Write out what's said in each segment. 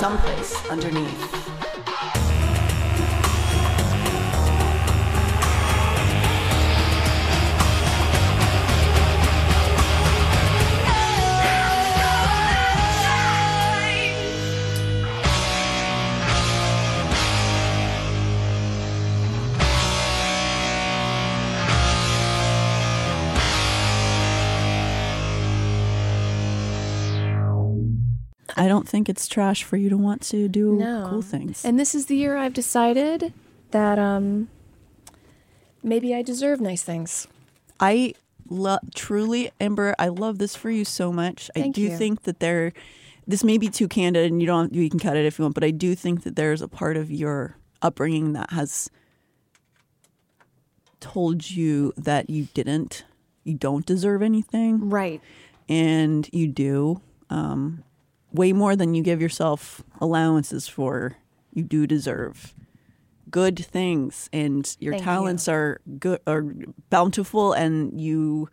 Someplace underneath. I don't think it's trash for you to want to do No. cool things. And this is the year I've decided that um maybe I deserve nice things. I love truly, Amber. I love this for you so much. Thank I do you. think that there. This may be too candid, and you don't. You can cut it if you want, but I do think that there's a part of your upbringing that has told you that you didn't, you don't deserve anything, Right. and you do. Um, way more than you give yourself allowances for. You do deserve good things, and your Thank you. talents are good, are bountiful, and you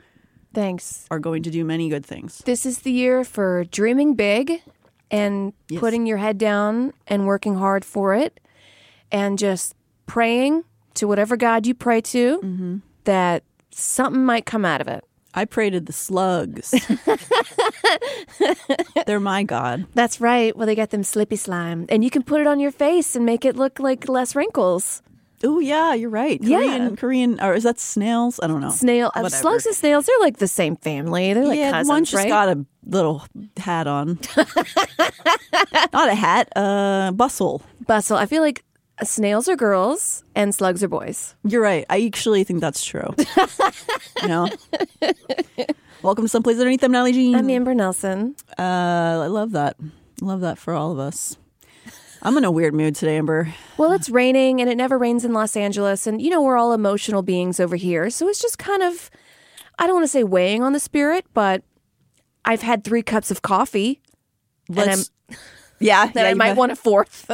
Thanks. are going to do many good things. This is the year for dreaming big and Yes. putting your head down and working hard for it and just praying to whatever God you pray to Mm-hmm. that something might come out of it. I pray to the slugs. They're my god. That's right. Well, they got them slippy slime, and you can put it on your face and make it look like less wrinkles. Oh yeah, you're right. Yeah. Korean, Korean, or is that snails? I don't know. Snail, uh, slugs and snails, they're like the same family. They're like yeah, cousins, one just right? got a little hat on. Not a hat, uh, bustle. Bustle. I feel like snails are girls and slugs are boys. You're right. I actually think that's true. you know. Welcome to Some Place Under Neith them, Natalie Jean. I'm Amber Nelson. uh, I love that. Love that for all of us. I'm in a weird mood today, Amber. Well, it's raining and it never rains in Los Angeles. And, you know, we're all emotional beings over here. So it's just kind of, I don't want to say weighing on the spirit, but I've had three cups of coffee Let's. yeah, that yeah, I might bet. want a fourth.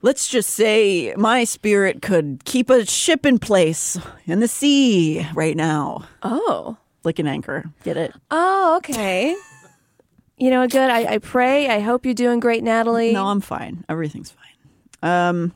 Let's just say my spirit could keep a ship in place in the sea right now, oh. like an anchor. Get it? Oh, okay. you know, good. I, I pray. I hope you're doing great, Natalie. No, I'm fine. Everything's fine. Um,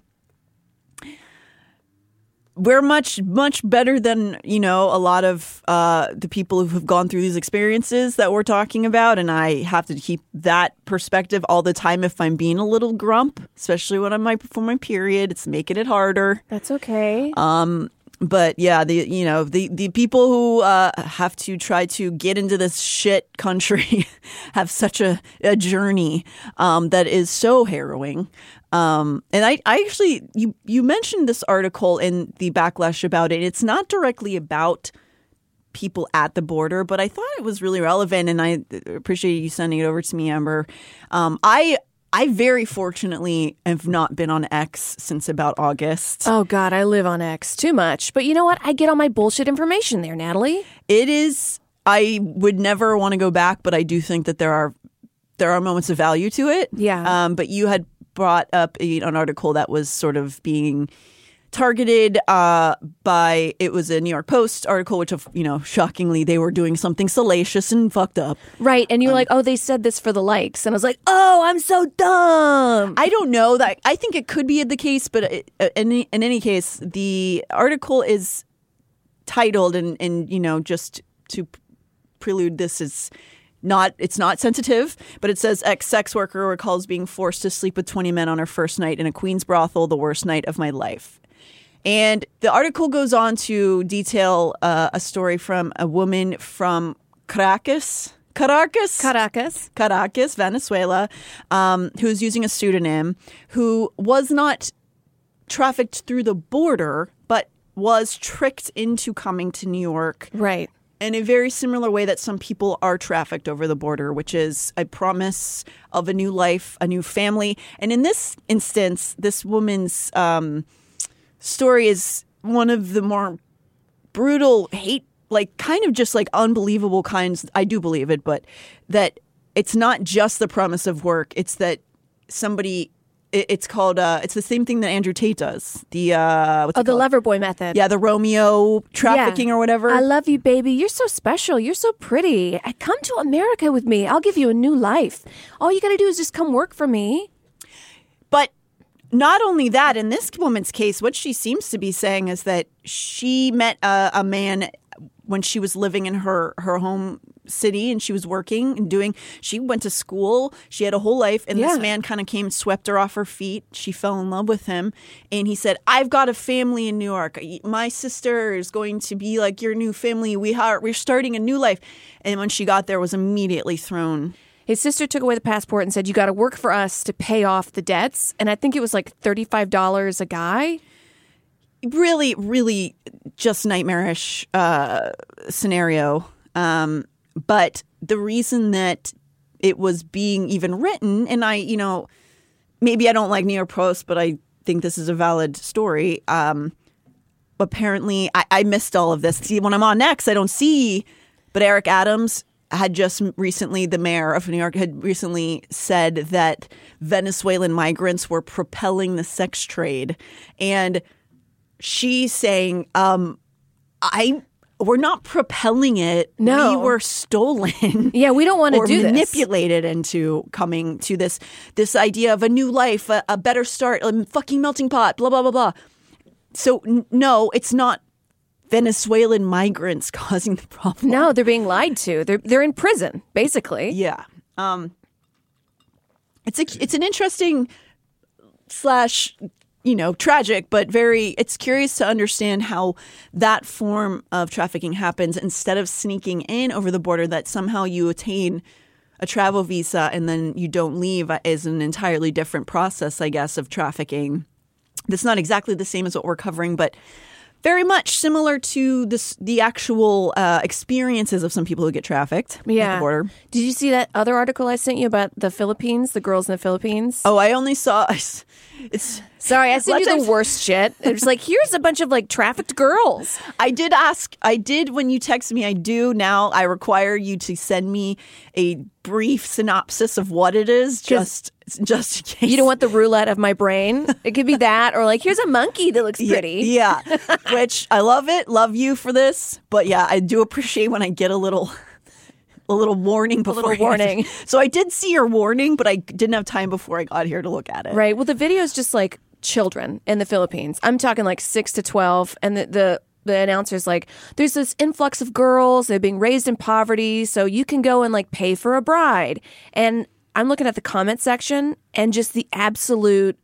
we're much much better than you know a lot of uh, the people who have gone through these experiences that we're talking about, and I have to keep that perspective all the time. If I'm being a little grump, especially when I'm my, before my period, it's making it harder. That's okay. Um, but yeah, the you know the the people who uh, have to try to get into this shit country have such a, a journey um, that is so harrowing. Um, and I, I actually you you mentioned this article in the backlash about it. It's not directly about people at the border, but I thought it was really relevant, and I appreciate you sending it over to me, Amber. Um, I I very fortunately have not been on X since about August. oh, God. I live on X too much. But you know what? I get all my bullshit information there, Natalie. It is. I would never want to go back, but I do think that there are there are moments of value to it. Yeah. Um, but you had brought up an article that was sort of being targeted uh, by it was a New York Post article, which of you know shockingly they were doing something salacious and fucked up. Right. And Um, you're like, oh, they said this for the likes. And I was like, oh, I'm so dumb. I don't know that. I think it could be the case, but it, uh, in, in any case, the article is titled and and you know just to prelude this is not it's not sensitive but it says ex sex worker recalls being forced to sleep with 20 men on her first night in a Queens brothel the worst night of my life and the article goes on to detail uh, a story from a woman from caracas caracas Caracas. Caracas, Venezuela, um, who's using a pseudonym, who was not trafficked through the border, but was tricked into coming to New York Right. in a very similar way that some people are trafficked over the border, which is a promise of a new life, a new family. And in this instance, this woman's um, story is one of the more brutal hate like kind of just like unbelievable kinds i do believe it but that it's not just the promise of work it's that somebody it's called uh it's the same thing that andrew tate does the uh what's Oh, the called? lover boy method. yeah the romeo trafficking Yeah. or whatever I love you, baby. You're so special. You're so pretty. Come to America with me. I'll give you a new life. All you got to do is just come work for me. But not only that, in this woman's case, what she seems to be saying is that she met a, a man when she was living in her her home city and she was working and doing she went to school she had a whole life and Yeah. this man kind of came and swept her off her feet. She fell in love with him and he said i've got a family in new york. My sister is going to be like your new family. We are we're starting a new life. And when she got there was immediately thrown His sister took away the passport and said, You got to work for us to pay off the debts. And I think it was like $35 a guy. really, really just nightmarish uh, scenario. Um, but the reason that it was being even written, and I, you know, maybe I don't like New York Post, but I think this is a valid story. Um, apparently, I, I missed all of this. See, when I'm on next, I don't see. But Eric Adams had just recently, the mayor of New York had recently said that Venezuelan migrants were propelling the sex trade, and she's saying, um, "I." We're not propelling it. No. we were stolen. Yeah, we don't want to do this. manipulated into coming to this this idea of a new life, a, a better start, a fucking melting pot, blah blah blah blah. So n- no, it's not Venezuelan migrants causing the problem. No, they're being lied to. They're they're in prison, basically. Yeah. Um it's a, it's an interesting slash you know tragic but very it's curious to understand how that form of trafficking happens instead of sneaking in over the border that somehow you attain a travel visa and then you don't leave is an entirely different process i guess of trafficking that's not exactly the same as what we're covering but very much similar to this the actual uh, experiences of some people who get trafficked at Yeah. the border Did you see that other article I sent you about the Philippines, the girls in the Philippines? Oh, I only saw it's. Sorry, I sent you the worst shit. It's like here's a bunch of like trafficked girls. I did ask. I did when you text me. I do now. I require you to send me a brief synopsis of what it is, just just in case. You don't want the roulette of my brain. It could be that, or like here's a monkey that looks Yeah, pretty. Yeah, which I love it. Love you for this, but yeah, I do appreciate when I get a little. A little warning before A little warning. So I did see your warning, but I didn't have time before I got here to look at it. Right. Well, the video is just like children in the Philippines. I'm talking like six to twelve, and the the the announcer's like, "There's this influx of girls. They're being raised in poverty, so you can go and like pay for a bride." And I'm looking at the comment section, and just the absolute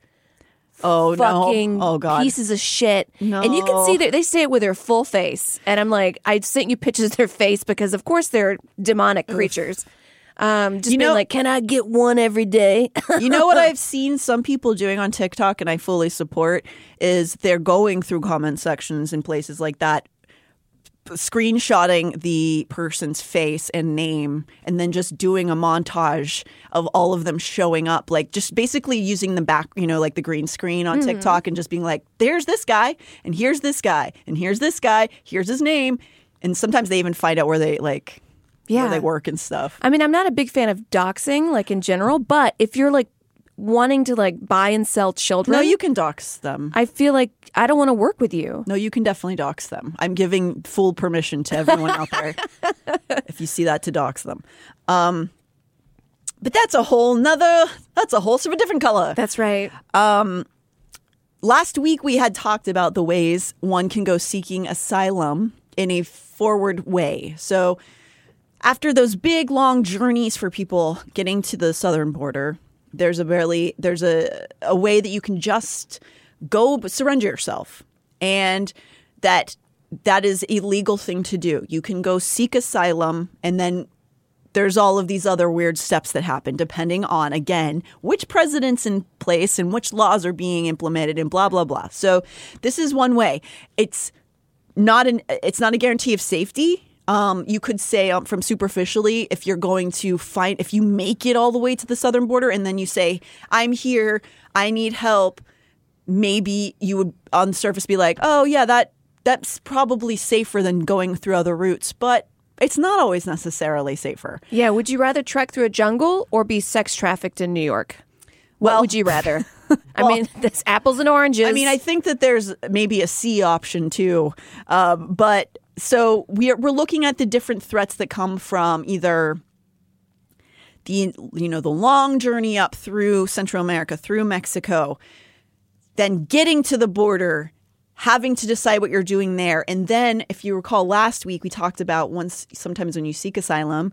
Oh fucking no! Oh god! pieces of shit. And you can see that they say it with their full face. And I'm like, I sent you pictures of their face because, of course, they're demonic creatures. Um, just You being know- like, can I get one every day? you know what I've seen some people doing on TikTok, and I fully support, is they're going through comment sections in places like that, screenshotting the person's face and name, and then just doing a montage of all of them showing up, like just basically using the back, you know, like the green screen on mm-hmm. TikTok, and just being like, "There's this guy, and here's this guy, and here's this guy, here's his name," and sometimes they even find out where they like, Yeah. where they work and stuff. I mean, I'm not a big fan of doxing, like in general, but if you're like wanting to like buy and sell children. No, you can dox them. I feel like I don't want to work with you. No, you can definitely dox them. I'm giving full permission to everyone out there. if you see that, to dox them. Um, but that's a whole nother. That's a whole sort of a different color. That's right. Um, Last week we had talked about the ways one can go seeking asylum in a forward way. So after those big long journeys for people getting to the southern border, there's a barely there's a a way that you can just go surrender yourself. And that that is a legal thing to do. You can go seek asylum and then there's all of these other weird steps that happen depending on again which president's in place and which laws are being implemented and blah blah blah so this is one way it's not an it's not a guarantee of safety um, you could say um, from superficially if you're going to find if you make it all the way to the southern border and then you say i'm here i need help maybe you would on the surface be like oh yeah that that's probably safer than going through other routes but it's not always necessarily safer Yeah. Would you rather trek through a jungle or be sex trafficked in New York? What Well- would you rather? I mean, there's apples and oranges. I mean, I think that there's maybe a C option too, um, but so we're we're looking at the different threats that come from either the you know the long journey up through Central America through Mexico, then getting to the border, having to decide what you're doing there, and then if you recall last week we talked about once sometimes when you seek asylum,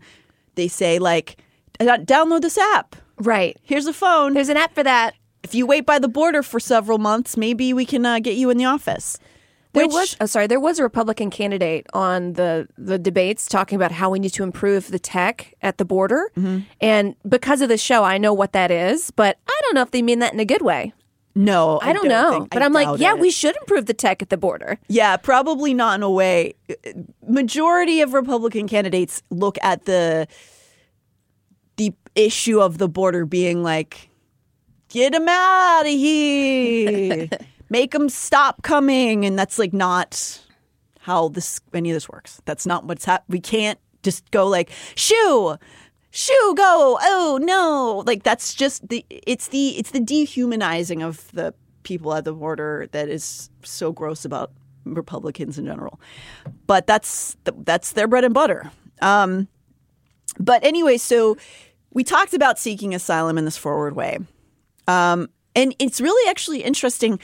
they say like download this app. right. Here's a phone. There's an app for that. if you wait by the border for several months, maybe we can uh, get you in the office. There Which- was, oh, sorry, there was a Republican candidate on the the debates talking about how we need to improve the tech at the border, Mm-hmm. and because of the show, I know what that is, but I don't know if they mean that in a good way. No, I, don't, know, think- but I I'm like, yeah, it. we should improve the tech at the border. Yeah, probably not in a way. Majority of Republican candidates look at the the issue of the border being like, get them out of here, make them stop coming, and that's like not how this any of this works. That's not what's hap- We can't just go like shoo. Shoo, go! Oh no! Like that's just the it's the it's the dehumanizing of the people at the border that is so gross about Republicans in general. But that's that's their bread and butter. Um, but anyway, so we talked about seeking asylum in this forward way. Um, and it's really actually interesting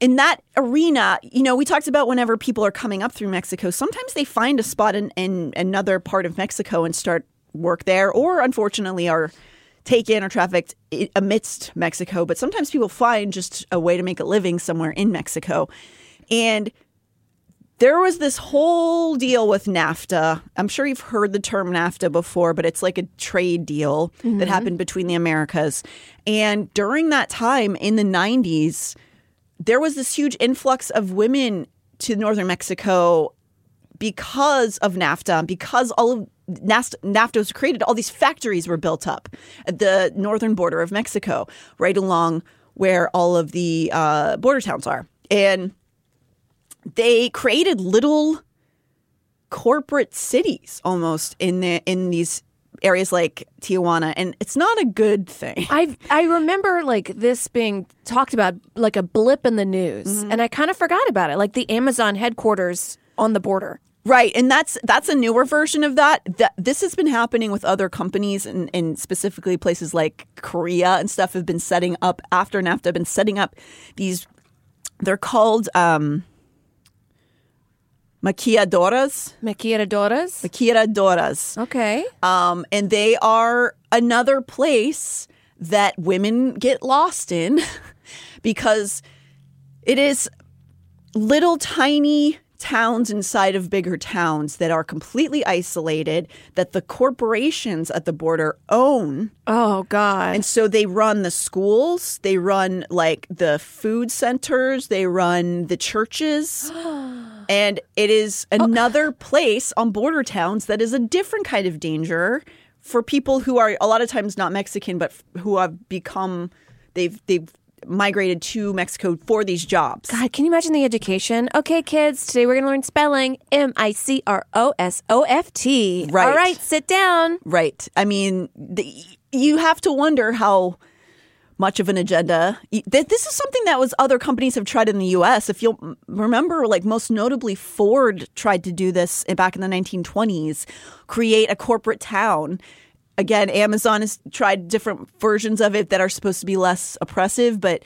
in that arena. You know, we talked about whenever people are coming up through Mexico, sometimes they find a spot in, in another part of Mexico and start work there, or unfortunately are taken or trafficked amidst Mexico. But sometimes people find just a way to make a living somewhere in Mexico. And there was this whole deal with NAFTA. I'm sure you've heard the term NAFTA before, but it's like a trade deal that mm-hmm. happened between the Americas. And during that time in the 90s, there was this huge influx of women to northern Mexico because of NAFTA, because all of NAFTA, was created, all these factories were built up at the northern border of Mexico, right along where all of the uh, border towns are. And they created little corporate cities almost in the in these areas like Tijuana, and it's not a good thing. I I remember like this being talked about like a blip in the news, Mm-hmm. and I kind of forgot about it, like the Amazon headquarters on the border. Right, and that's that's a newer version of that. That this has been happening with other companies, and, and specifically places like Korea and stuff have been setting up after NAFTA. Have been setting up these. They're called um, maquiadoras. Maquiladoras. Maquiadoras. Okay. Um, and they are another place that women get lost in because it is little tiny towns inside of bigger towns that are completely isolated that the corporations at the border own Oh God. and so they run the schools, they run like the food centers, they run the churches. and it is oh. another place on border towns that is a different kind of danger for people who are a lot of times not Mexican but f- who have become they've they've migrated to Mexico for these jobs. God, can you imagine the education? Okay, kids, today we're going to learn spelling M I C R O S O F T. Right. All right, sit down. Right. I mean, the, you have to wonder how much of an agenda. This is something that was other companies have tried in the U.S. If you'll remember, like most notably, Ford tried to do this back in the 1920s, create a corporate town. Again, Amazon has tried different versions of it that are supposed to be less oppressive, but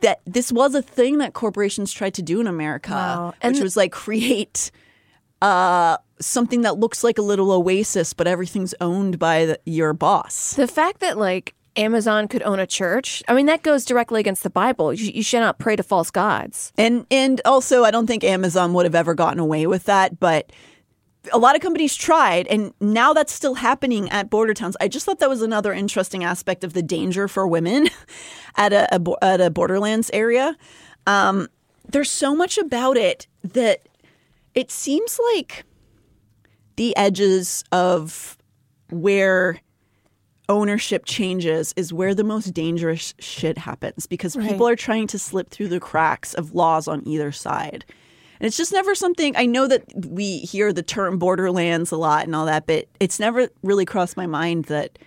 that this was a thing that corporations tried to do in America, Wow. Which was like create uh, something that looks like a little oasis, but everything's owned by the, your boss. The fact that like Amazon could own a church, I mean, that goes directly against the Bible. You, you shall not pray to false gods. And and also, I don't think Amazon would have ever gotten away with that, but a lot of companies tried, and now that's still happening at border towns. I just thought that was another interesting aspect of the danger for women at a, a at a borderlands area. Um, there's so much about it that it seems like the edges of where ownership changes is where the most dangerous shit happens because people are trying to slip through the cracks of laws on either side. And it's just never something I know that we hear the term borderlands a lot and all that, but it's never really crossed my mind that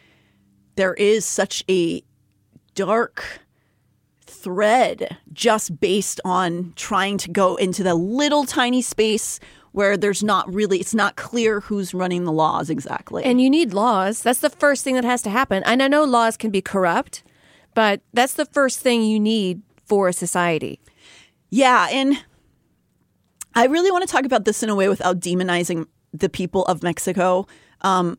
there is such a dark thread just based on trying to go into the little tiny space where there's not really it's not clear who's running the laws exactly. And you need laws. That's the first thing that has to happen. And I know laws can be corrupt, but that's the first thing you need for a society. Yeah, and I really want to talk about this in a way without demonizing the people of Mexico, um,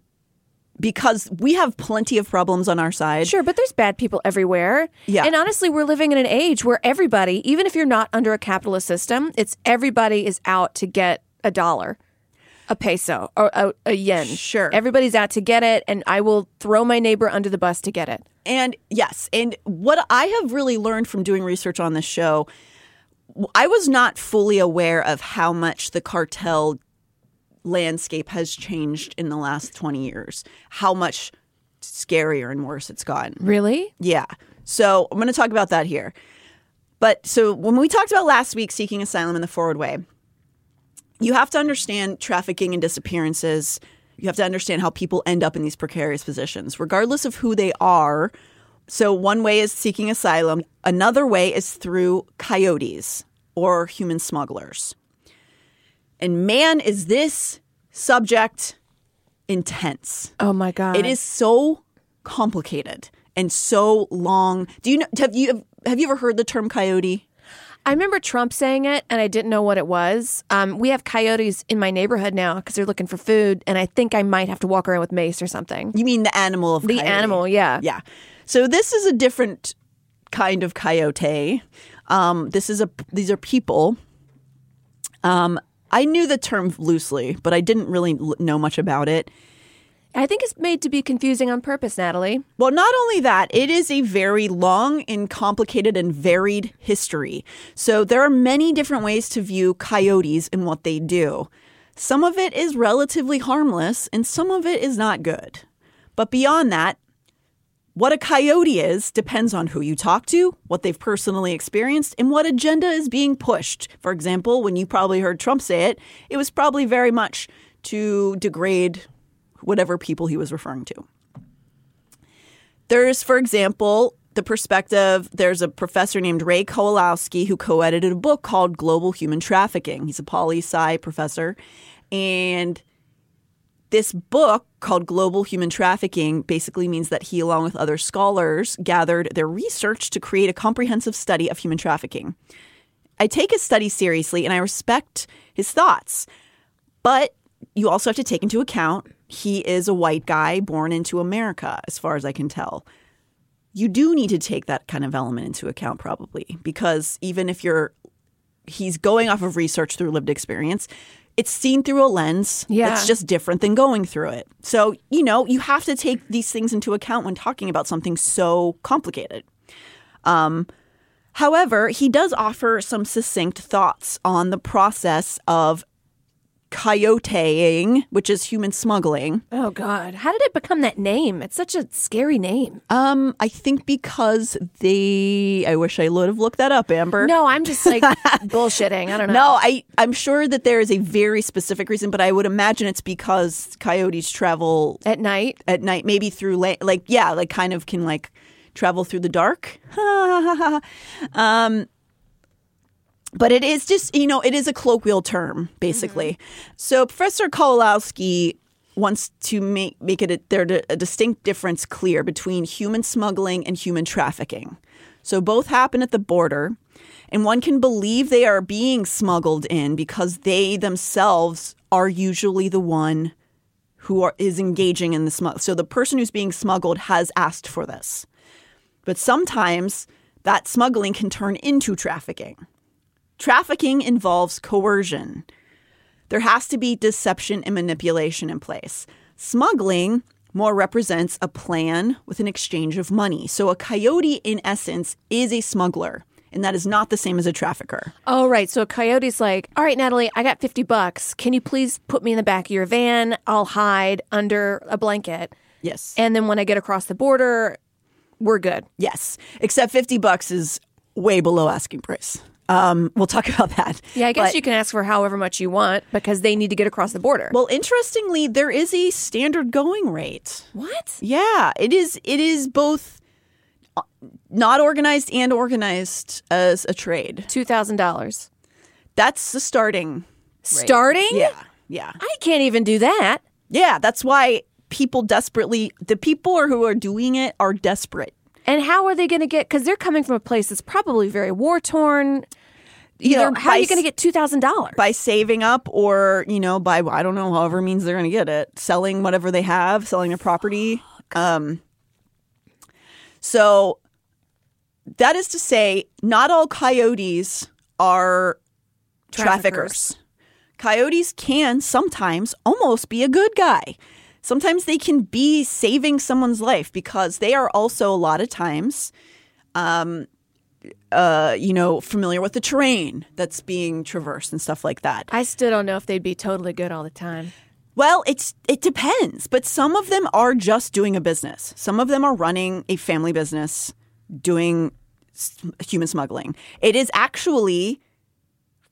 because we have plenty of problems on our side. Sure, but there's bad people everywhere. Yeah. And honestly, we're living in an age where everybody, even if you're not under a capitalist system, it's everybody is out to get a dollar, a peso, or a, a yen. Sure. Everybody's out to get it, and I will throw my neighbor under the bus to get it. And yes, and what I have really learned from doing research on this show, I was not fully aware of how much the cartel landscape has changed in the last 20 years, how much scarier and worse it's gotten. Really? Yeah. So I'm going to talk about that here. But so when we talked about last week seeking asylum in the forward way, you have to understand trafficking and disappearances. You have to understand how people end up in these precarious positions, regardless of who they are. So one way is seeking asylum. Another way is through coyotes or human smugglers. And man, is this subject intense. Oh my God. It is so complicated and so long. Do you know? Have you have you ever heard the term coyote? I remember Trump saying it, and I didn't know what it was. Um, we have coyotes in my neighborhood now because they're looking for food, and I think I might have to walk around with mace or something. You mean the animal of The coyote. animal, yeah. Yeah. So this is a different kind of coyote. Um, this is a these are people. Um, I knew the term loosely, but I didn't really l- know much about it. I think it's made to be confusing on purpose, Natalie. Well, not only that, it is a very long and complicated and varied history. So there are many different ways to view coyotes and what they do. Some of it is relatively harmless, and some of it is not good. But beyond that, what a coyote is depends on who you talk to, what they've personally experienced, and what agenda is being pushed. For example, when you probably heard Trump say it, it was probably very much to degrade whatever people he was referring to. There's, for example, the perspective. There's a professor named Ray Kowalowski who co edited a book called Global Human Trafficking. He's a poli sci professor. And this book called Global Human Trafficking basically means that he, along with other scholars, gathered their research to create a comprehensive study of human trafficking. I take his study seriously and I respect his thoughts, but you also have to take into account he is a white guy born into America, as far as I can tell. You do need to take that kind of element into account, probably, because even if you're he's going off of research through lived experience, it's seen through a lens Yeah. that's just different than going through it. So, you know, you have to take these things into account when talking about something so complicated. Um, however, he does offer some succinct thoughts on the process of coyoteing, which is human smuggling. Oh God, how did it become that name? It's such a scary name. Um, I think because they, I wish I would have looked that up, Amber. No, I'm just like bullshitting. I don't know. No, I, I'm sure that there is a very specific reason, but I would imagine it's because coyotes travel At night, at night, maybe through la- like yeah, like kind of can like travel through the dark. um, but it is just, you know, it is a colloquial term, basically. Mm-hmm. So Professor Kolowski wants to make, make it a, there a distinct difference clear between human smuggling and human trafficking. So both happen at the border, and one can believe they are being smuggled in because they themselves are usually the one who are, is engaging in the smuggle. So the person who's being smuggled has asked for this. But sometimes that smuggling can turn into trafficking. Trafficking involves coercion. There has to be deception and manipulation in place. Smuggling more represents a plan with an exchange of money. So a coyote, in essence, is a smuggler, and that is not the same as a trafficker. Oh, right. So a coyote's like, all right, Natalie, I got 50 bucks. Can you please put me in the back of your van? I'll hide under a blanket. Yes. And then when I get across the border, we're good. yes. Except 50 bucks is way below asking price. Um, we'll talk about that. Yeah, I guess But- you can ask for however much you want because they need to get across the border. Well, interestingly, there is a standard going rate. what? Yeah, it is. It is both uh, not organized and organized as a trade. $2,000. That's the starting. Starting? Yeah, yeah, I can't even do that. yeah. That's why people desperately. The people who are doing it are desperate. And how are they going to get? Because they're coming from a place that's probably very war torn. You Either know, how are you going to get two thousand dollars? by saving up or you know by i don't know however means they're going to get it selling whatever they have selling their property um so that is to say not all coyotes are traffickers. coyotes can sometimes almost be a good guy sometimes they can be saving someone's life because they are also a lot of times uh, you know, familiar with the terrain that's being traversed and stuff like that. I still don't know if they'd be totally good all the time. Well, it's it depends, but some of them are just doing a business. Some of them are running a family business, doing human smuggling. It is actually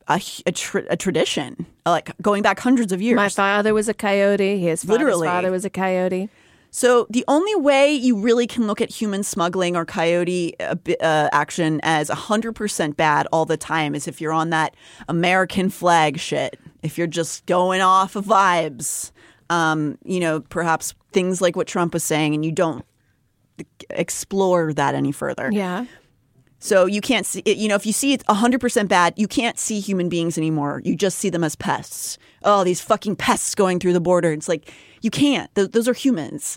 a, a, tr- a tradition, like going back hundreds of years. My father was a coyote. His Literally. father was a coyote. So the only way you really can look at human smuggling or coyote uh, uh, action as 100% bad all the time is if you're on that American flag shit. If you're just going off of vibes, um, you know, perhaps things like what Trump was saying, and you don't explore that any further. Yeah. So you can't see, you know, if you see it 100% bad, you can't see human beings anymore. You just see them as pests. Oh, these fucking pests going through the border. It's like, you can't. Th- those are humans.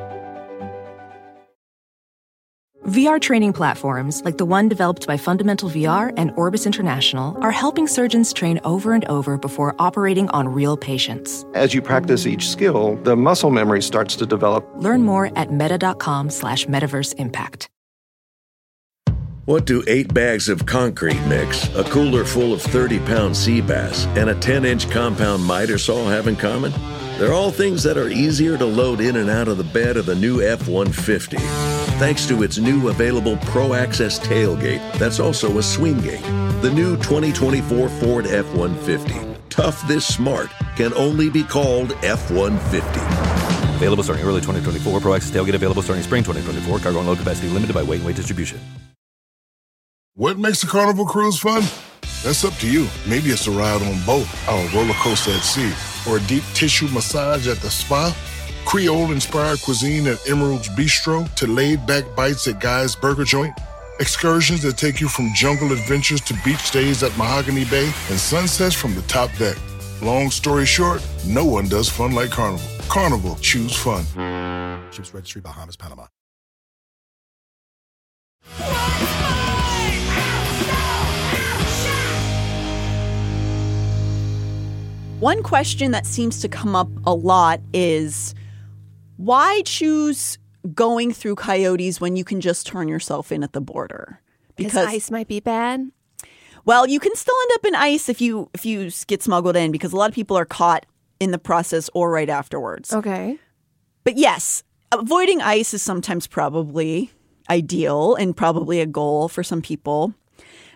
VR training platforms, like the one developed by Fundamental VR and Orbis International, are helping surgeons train over and over before operating on real patients. As you practice each skill, the muscle memory starts to develop. Learn more at meta.com slash metaverse impact. What do eight bags of concrete mix, a cooler full of 30 pound sea bass, and a 10 inch compound miter saw have in common? They're all things that are easier to load in and out of the bed of the new F 150. Thanks to its new available Pro Access tailgate that's also a swing gate. The new 2024 Ford F 150. Tough this smart can only be called F 150. Available starting early 2024. Pro Access tailgate available starting spring 2024. Cargo and load capacity limited by weight and weight distribution. What makes a carnival cruise fun? That's up to you. Maybe it's a ride on boat, or a roller coaster at sea, or a deep tissue massage at the spa. Creole inspired cuisine at Emeril's Bistro to laid back bites at Guy's Burger Joint. Excursions that take you from jungle adventures to beach days at Mahogany Bay and sunsets from the top deck. Long story short, no one does fun like Carnival. Carnival, choose fun. Ships Registry, Bahamas, Panama. One question that seems to come up a lot is why choose going through coyotes when you can just turn yourself in at the border? Because ICE might be bad. Well, you can still end up in ICE if you if you get smuggled in because a lot of people are caught in the process or right afterwards. Okay. But yes, avoiding ICE is sometimes probably ideal and probably a goal for some people.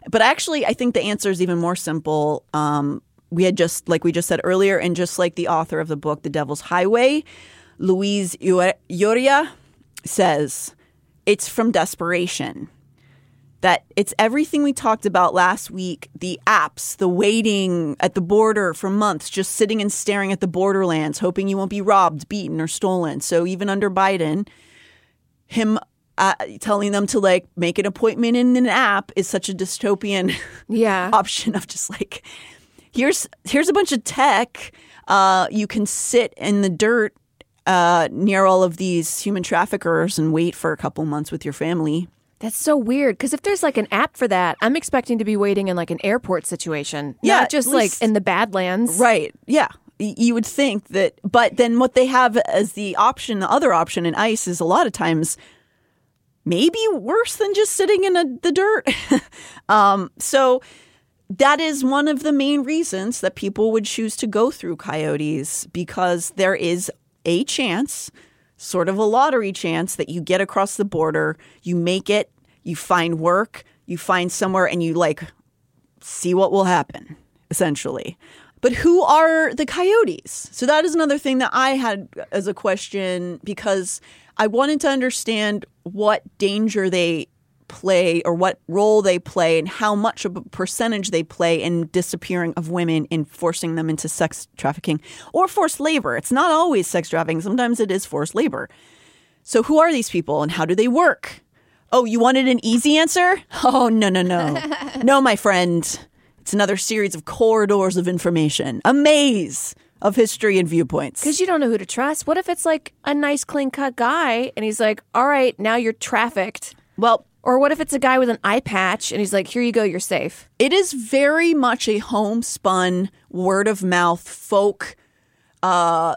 But actually, I think the answer is even more simple. Um, we had just, like we just said earlier, and just like the author of the book, The Devil's Highway, Luis Urrea says, it's from desperation. That it's everything we talked about last week the apps, the waiting at the border for months, just sitting and staring at the borderlands, hoping you won't be robbed, beaten, or stolen. So even under Biden, him uh, telling them to like make an appointment in an app is such a dystopian Yeah. option of just like here's here's a bunch of tech uh, you can sit in the dirt uh, near all of these human traffickers and wait for a couple months with your family That's so weird. Because if there's like an app for that, I'm expecting to be waiting in like an airport situation. Yeah, Not just at like in the Badlands. right yeah you would think that but then what they have as the option the other option in ICE is a lot of times maybe worse than just sitting in a, the dirt um, so that is one of the main reasons that people would choose to go through coyotes because there is a chance, sort of a lottery chance, that you get across the border, you make it, you find work, you find somewhere, and you like see what will happen, essentially. But who are the coyotes? So that is another thing that I had as a question because I wanted to understand what danger they play or what role they play and how much of a percentage they play in disappearing of women and forcing them into sex trafficking or forced labor. It's not always sex trafficking, sometimes it is forced labor. So who are these people and how do they work? Oh, you wanted an easy answer? Oh, no, no, no. no, my friend. It's another series of corridors of information, a maze of history and viewpoints. Because you don't know who to trust. What if it's like a nice, clean cut guy and he's like, all right, now you're trafficked? Well, Or what if it's a guy with an eye patch and he's like, here you go, you're safe? it is very much a homespun, word of mouth, folk. Uh,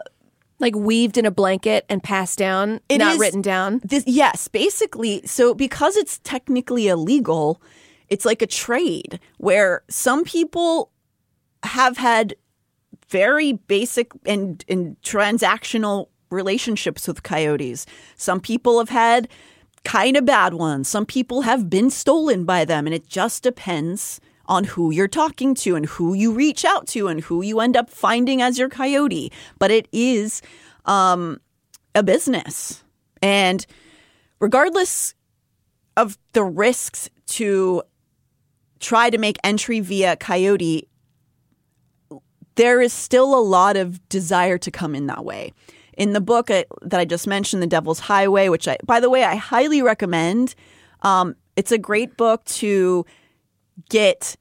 Like weaved in a blanket and passed down, It not is- written down. This, yes, basically. So because it's technically illegal, it's like a trade where some people have had very basic and, and transactional relationships with coyotes. Some people have had kind of bad ones. Some people have been stolen by them, and it just depends on who you're talking to and who you reach out to and who you end up finding as your coyote. But it is um, a business. And regardless of the risks to try to make entry via coyote, there is still a lot of desire to come in that way. In the book I, that I just mentioned, The Devil's Highway, which I, by the way, I highly recommend. Um, it's a great book to get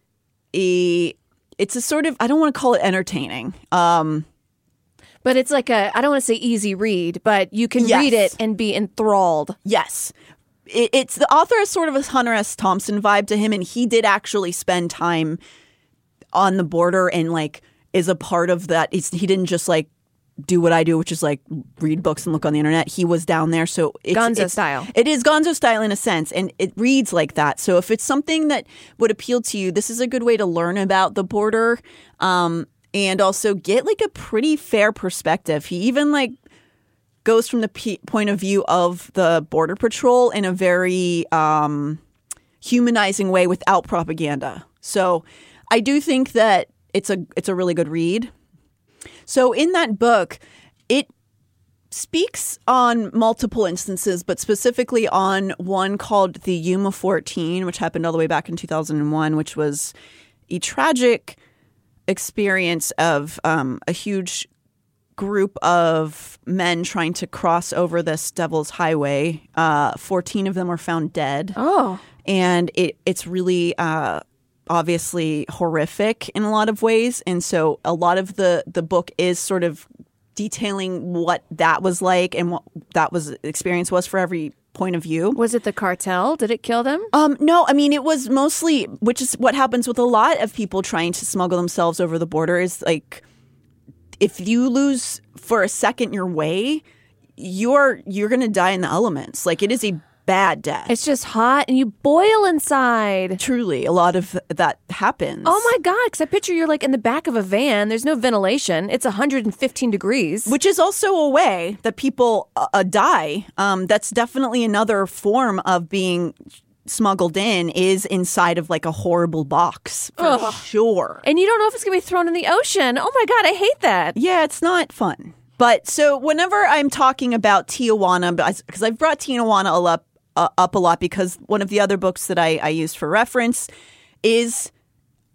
a. It's a sort of I don't want to call it entertaining. Um, But it's like a, I don't want to say easy read, but you can Yes. read it and be enthralled. Yes. It, it's the author has sort of a Hunter S. Thompson vibe to him, and he did actually spend time on the border and like is a part of that. He's, he didn't just like do what I do, which is like read books and look on the internet. He was down there, so it's, Gonzo it's- style. It is Gonzo style in a sense, and it reads like that. So if it's something that would appeal to you, this is a good way to learn about the border, um, and also get like a pretty fair perspective. He even like goes from the p- point of view of the border patrol in a very um, humanizing way without propaganda. So I do think that it's a it's a really good read. So in that book, it speaks on multiple instances, but specifically on one called the Yuma 14, which happened all the way back in 2001, which was a tragic experience of um, a huge group of men trying to cross over this devil's highway. Uh, 14 of them were found dead. Oh. And it, it's really uh, obviously horrific in a lot of ways. And so a lot of the, the book is sort of detailing what that was like and what that was experience was for every point of view. Was it the cartel? Did it kill them? Um, no, I mean it was mostly, which is what happens with a lot of people trying to smuggle themselves over the border. Is like if you lose for a second your way, you're you're gonna die in the elements. Like it is a bad death. It's just hot and you boil inside. Truly, a lot of that happens. Oh my god! Because I picture you're like in the back of a van. There's no ventilation. It's 115 degrees. which is also a way that people uh, uh, die. Um, that's definitely another form of being smuggled in is inside of like a horrible box for sure. and you don't know if it's gonna be thrown in the ocean. Oh my god! I hate that. Yeah, it's not fun. But so whenever I'm talking about Tijuana, because I've brought Tijuana lot, uh, up a lot because one of the other books that I, I used for reference is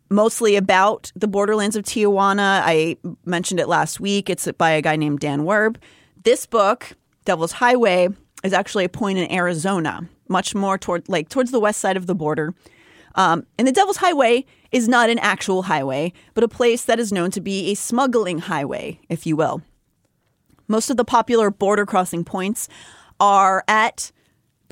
mostly about the borderlands of Tijuana. I mentioned it last week. It's by a guy named Dan Werb. This book, Devil's Highway, is actually a point in Arizona, much more toward like towards the west side of the border. Um, and the Devil's Highway is not an actual highway, but a place that is known to be a smuggling highway, if you will. Most of the popular border crossing points are at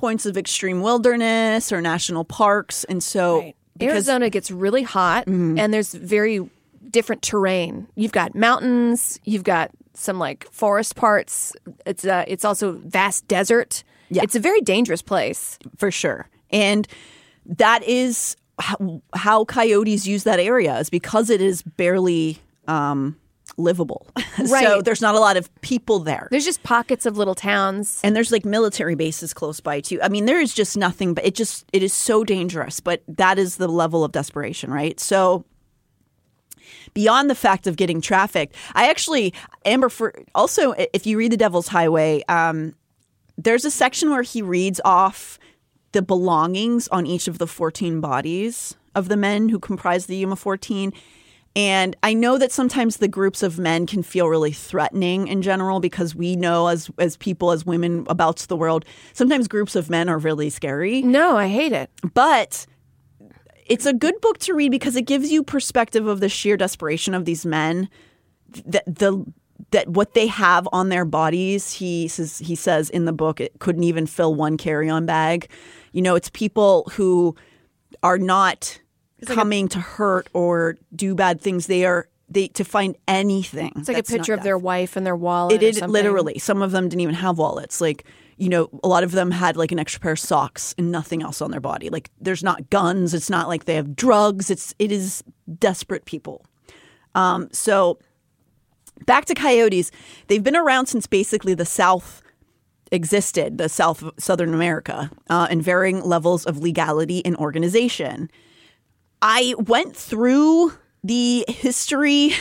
points of extreme wilderness or national parks. And so, because- Arizona gets really hot, and there's very different terrain. You've got mountains. You've got some like forest parts. It's uh, it's also vast desert. Yeah. It's a very dangerous place. for sure. And that is how, how coyotes use that area is because it is barely um, livable. Right. so there's not a lot of people there. There's just pockets of little towns. and there's like military bases close by too. I mean, there is just nothing, but it just it is so dangerous. But that is the level of desperation, right? So beyond the fact of getting trafficked, I actually Amber for also if you read The Devil's Highway, um, there's a section where he reads off the belongings on each of the 14 bodies of the men who comprise the Yuma 14. And I know that sometimes the groups of men can feel really threatening in general because we know as as people as women about the world, sometimes groups of men are really scary. No, I hate it. But it's a good book to read because it gives you perspective of the sheer desperation of these men that the that what they have on their bodies he says he says in the book it couldn't even fill one carry-on bag you know it's people who are not coming to hurt or do bad things they are they to find anything It's like a picture of their wife and their wallet. it is literally. Some of them didn't even have wallets. Like, you know, a lot of them had like an extra pair of socks and nothing else on their body. Like, there's not guns. It's not like they have drugs. It's it is desperate people. Um, so back to coyotes. They've been around since basically the South existed, the South Southern America, uh, in varying levels of legality and organization. I went through the history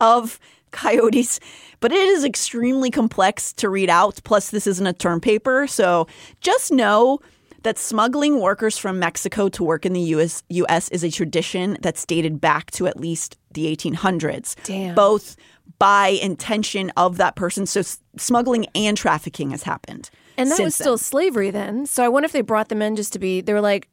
of coyotes, but it is extremely complex to read out. Plus, this isn't a term paper. So just know that smuggling workers from Mexico to work in the US, US is a tradition that's dated back to at least the 1800s. Damn. Both by intention of that person. So s- smuggling and trafficking has happened. And that was still then. slavery then. So I wonder if they brought them in just to be. They were like,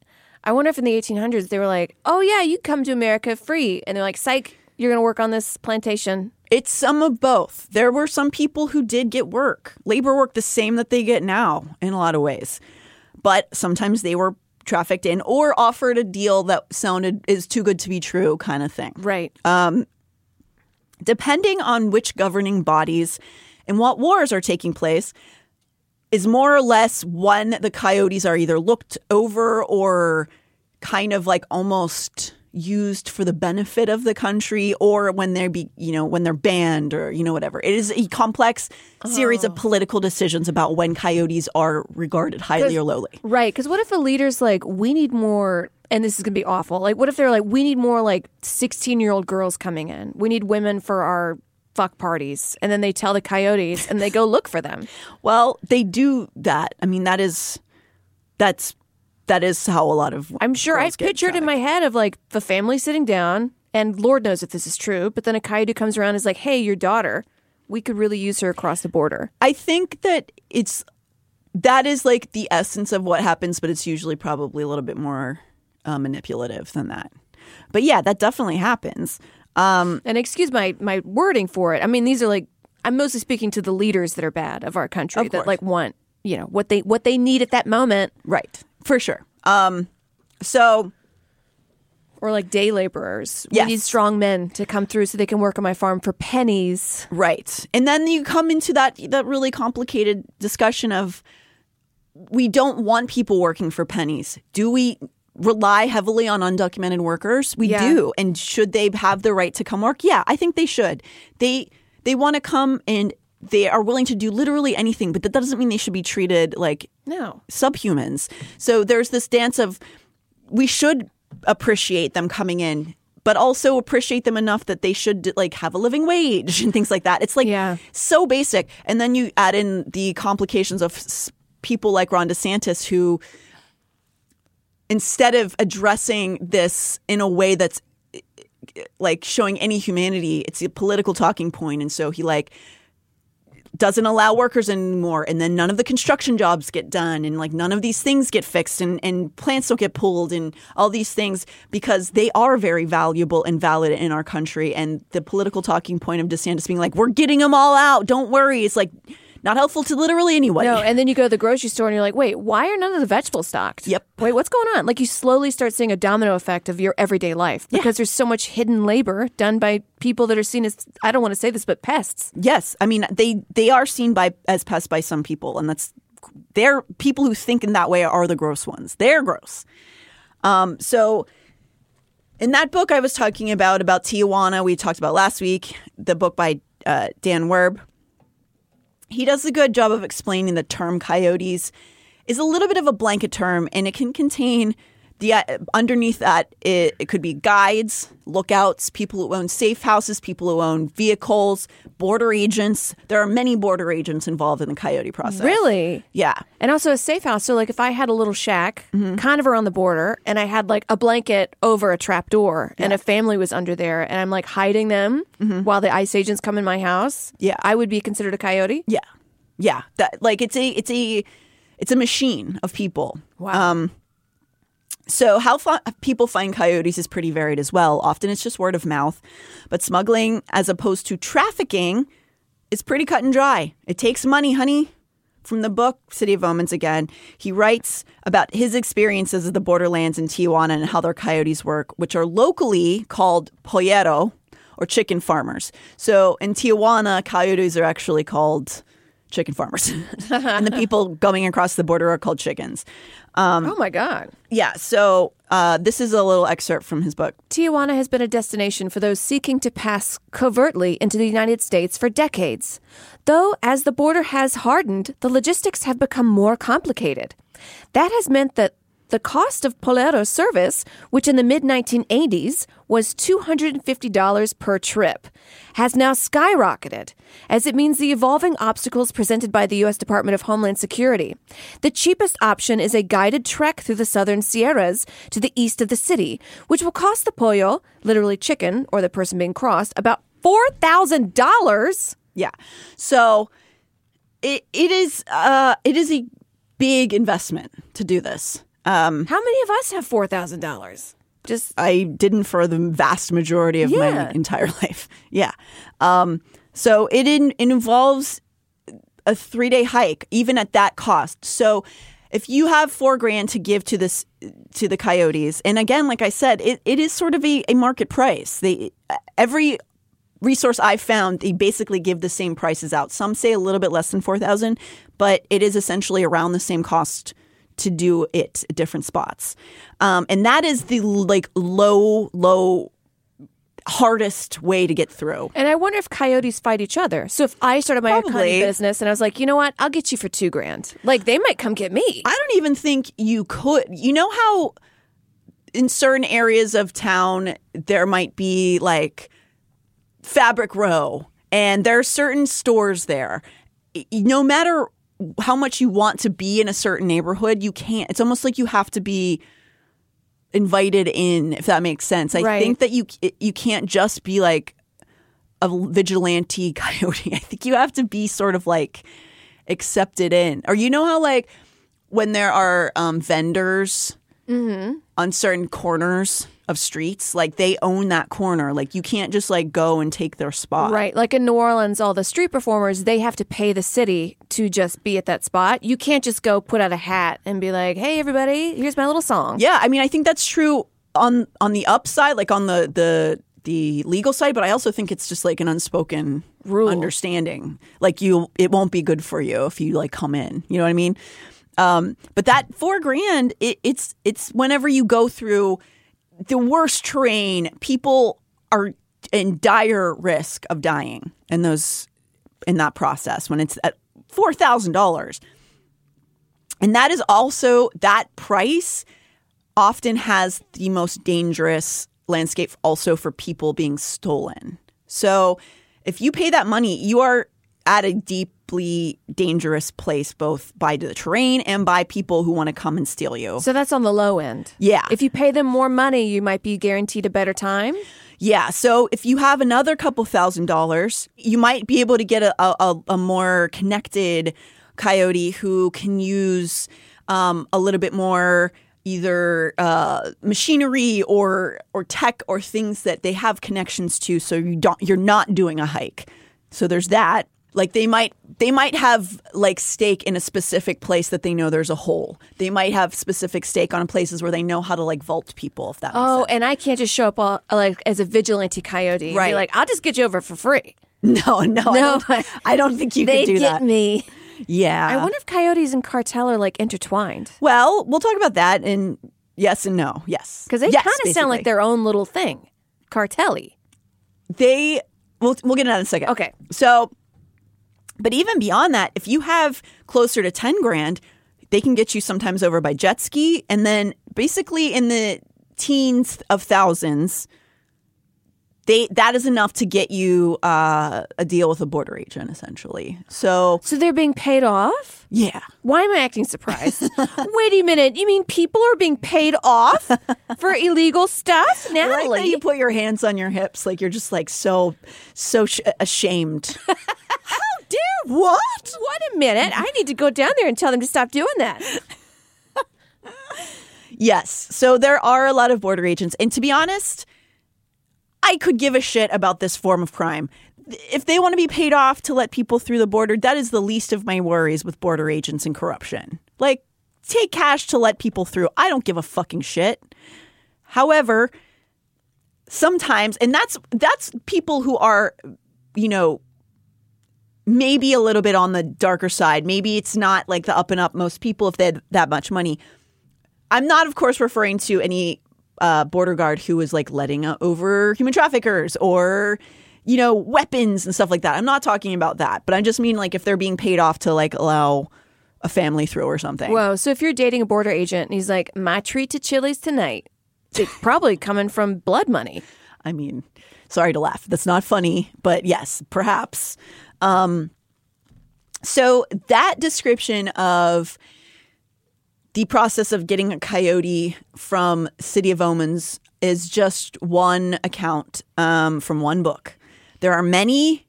I wonder if in the 1800s they were like, oh yeah, you come to America free, and they're like, psych, you're gonna work on this plantation. It's some of both. There were some people who did get work, labor work the same that they get now in a lot of ways. But sometimes they were trafficked in or offered a deal that sounded is too good to be true kind of thing. Right. Um, depending on which governing bodies and what wars are taking place is more or less when the coyotes are either looked over or kind of like almost used for the benefit of the country or when they're be you know when they're banned or you know whatever it is a complex series of oh. political decisions about when coyotes are regarded highly or lowly Right. Because what if the leader's like, we need more, and this is going to be awful. Like, what if they're like, we need more like 16 year old girls coming in? We need women for our fuck parties. And then they tell the coyotes and they go look for them. well they do that i mean that is that's that is how a lot of I'm sure I pictured in my head of like the family sitting down, and Lord knows if this is true, but then a coyote comes around and is like, hey, your daughter, we could really use her across the border. I think that it's that is like the essence of what happens, but it's usually probably a little bit more uh, manipulative than that. But yeah, that definitely happens. Um, And excuse my my wording for it. I mean, these are like I'm mostly speaking to the leaders that are bad of our country Of that like want you know what they what they need at that moment. right, for sure. Um, so Or like day laborers. Yes. We need strong men to come through so they can work on my farm for pennies. Right. And then you come into that that really complicated discussion of we don't want people working for pennies. Do we rely heavily on undocumented workers? We Yeah. do. And should they have the right to come work? Yeah, I think they should. They they want to come and they are willing to do literally anything, but that doesn't mean they should be treated like No. subhumans. So there's this dance of we should appreciate them coming in, but also appreciate them enough that they should like have a living wage and things like that. It's like Yeah. so basic. And then you add in the complications of people like Ron DeSantis who instead of addressing this in a way that's like showing any humanity, it's a political talking point. And so he like doesn't allow workers anymore. And then none of the construction jobs get done. And like none of these things get fixed. And, and plants don't get pulled and all these things because they are very valuable and valid in our country. And the political talking point of DeSantis being like we're getting them all out. Don't worry. It's like not helpful to literally anyone No, and then you go to the grocery store and you're like, wait, why are none of the vegetables stocked? Yep. Wait, what's going on? Like you slowly start seeing a domino effect of your everyday life because there's so much hidden labor done by people that are seen as I don't want to say this, but pests. Yes, I mean they they are seen by as pests by some people, and that's they're people who think in that way are the gross ones. They're gross. Um, so in that book I was talking about about Tijuana, we talked about last week, the book by uh, Dan Werb. He does a good job of explaining the term coyotes is a little bit of a blanket term, and it can contain the uh, underneath that it, it could be guides, lookouts, people who own safe houses, people who own vehicles, border agents. There are many border agents involved in the coyote process. Really? Yeah. And also a safe house. So like if I had a little shack kind of around the border and I had like a blanket over a trap door and a family was under there and I'm like hiding them while the ICE agents come in my house. Yeah. I would be considered a coyote. Yeah, yeah. That like it's a it's a it's a machine of people. Wow. Um, so how fi- people find coyotes is pretty varied as well. Often it's just word of mouth, but smuggling, as opposed to trafficking, is pretty cut and dry. It takes money, honey. From the book City of Omens again, he writes about his experiences of the borderlands in Tijuana and how their coyotes work, which are locally called pollero or chicken farmers. So in Tijuana, coyotes are actually called chicken farmers, and the people going across the border are called chickens. Um, oh my God. Yeah. So uh, this is a little excerpt from his book. Tijuana has been a destination for those seeking to pass covertly into the United States for decades. Though, as the border has hardened, the logistics have become more complicated. That has meant that the cost of Pollero service, which in the mid 1980s was $250 per trip, has now skyrocketed, as it means the evolving obstacles presented by the U.S. Department of Homeland Security. The cheapest option is a guided trek through the southern Sierras to the east of the city, which will cost the pollo, literally chicken, or the person being crossed, about $4,000. Yeah. So it it is uh it is a big investment to do this. Um How many of us have $4,000? Just I didn't for the vast majority of my entire life. Yeah. Um so it, in, it involves a 3-day hike even at that cost. So if you have 4 grand to give to this to the coyotes and again like I said it, it is sort of a, a market price. They every resource I've found, they basically give the same prices out. Some say a little bit less than four thousand, but it is essentially around the same cost to do it at different spots. Um, and that is the like low, low, hardest way to get through. And I wonder if coyotes fight each other. So if I started my own Probably. business and I was like, you know what, I'll get you for two grand. Like they might come get me. I don't even think you could. You know how in certain areas of town there might be like Fabric Row, and there are certain stores there. No matter how much you want to be in a certain neighborhood, you can't. It's almost like you have to be invited in, if that makes sense. I Right. think that you you can't just be like a vigilante coyote. I think you have to be sort of like accepted in. Or you know how like when there are um, vendors on certain corners of streets, like they own that corner. Like you can't just like go and take their spot. Right. Like in New Orleans, all the street performers, they have to pay the city to just be at that spot. You can't just go put out a hat and be like, hey, everybody, here's my little song. Yeah, I mean, I think that's true on on the upside, like on the the the legal side, but I also think it's just like an unspoken Rule. understanding. Like you, it won't be good for you if you like come in. You know what I mean? Um, but that four grand, it, it's it's whenever you go through the worst terrain, people are in dire risk of dying in those in that process when it's at four thousand dollars. And that is also that price often has the most dangerous landscape also for people being stolen. So if you pay that money, you are at a deeply dangerous place, both by the terrain and by people who want to come and steal you. So that's on the low end. Yeah. If you pay them more money, you might be guaranteed a better time. Yeah. So if you have another couple thousand dollars, you might be able to get a, a, a more connected coyote who can use um, a little bit more either uh, machinery or or tech or things that they have connections to so you don't you're not doing a hike so there's that like they might they might have like stake in a specific place that they know there's a hole they might have specific stake on places where they know how to like vault people if that Oh, and I can't just show up all, like as a vigilante coyote. and Right. Be like, I'll just get you over for free. no no I No. don't, I don't think you they can do get that me. yeah I wonder if coyotes and cartel are like intertwined well we'll talk about that and yes and no yes because they Yes, kind of sound like their own little thing, Cartelli. they we'll, we'll get into that in a second Okay. so but even beyond that if you have closer to 10 grand they can get you sometimes over by jet ski and then basically in the teens of thousands they that is enough to get you uh, a deal with a border agent essentially so So they're being paid off. yeah Why am I acting surprised? Wait a minute. You mean people are being paid off for illegal stuff, I like you put your hands on your hips like you're just like so so sh- ashamed Dare what? Wait a minute. I need to go down there and tell them to stop doing that. Yes. So there are a lot of border agents. And to be honest, I could give a shit about this form of crime. If they want to be paid off to let people through the border, that is the least of my worries with border agents and corruption. Like, take cash to let people through. I don't give a fucking shit. However, sometimes, and that's that's people who are, you know, maybe a little bit on the darker side. Maybe it's not like the up and up most people if they had that much money. I'm not, of course, referring to any uh, border guard who is like letting uh, over human traffickers or, you know, weapons and stuff like that. I'm not talking about that, but I just mean like if they're being paid off to like allow a family through or something. Whoa. So if you're dating a border agent and he's like, my treat to Chili's tonight, it's probably coming from blood money. I mean, sorry to laugh. That's not funny, but yes, perhaps. Um, so that description of the process of getting a coyote from City of Omens is just one account um, from one book. There are many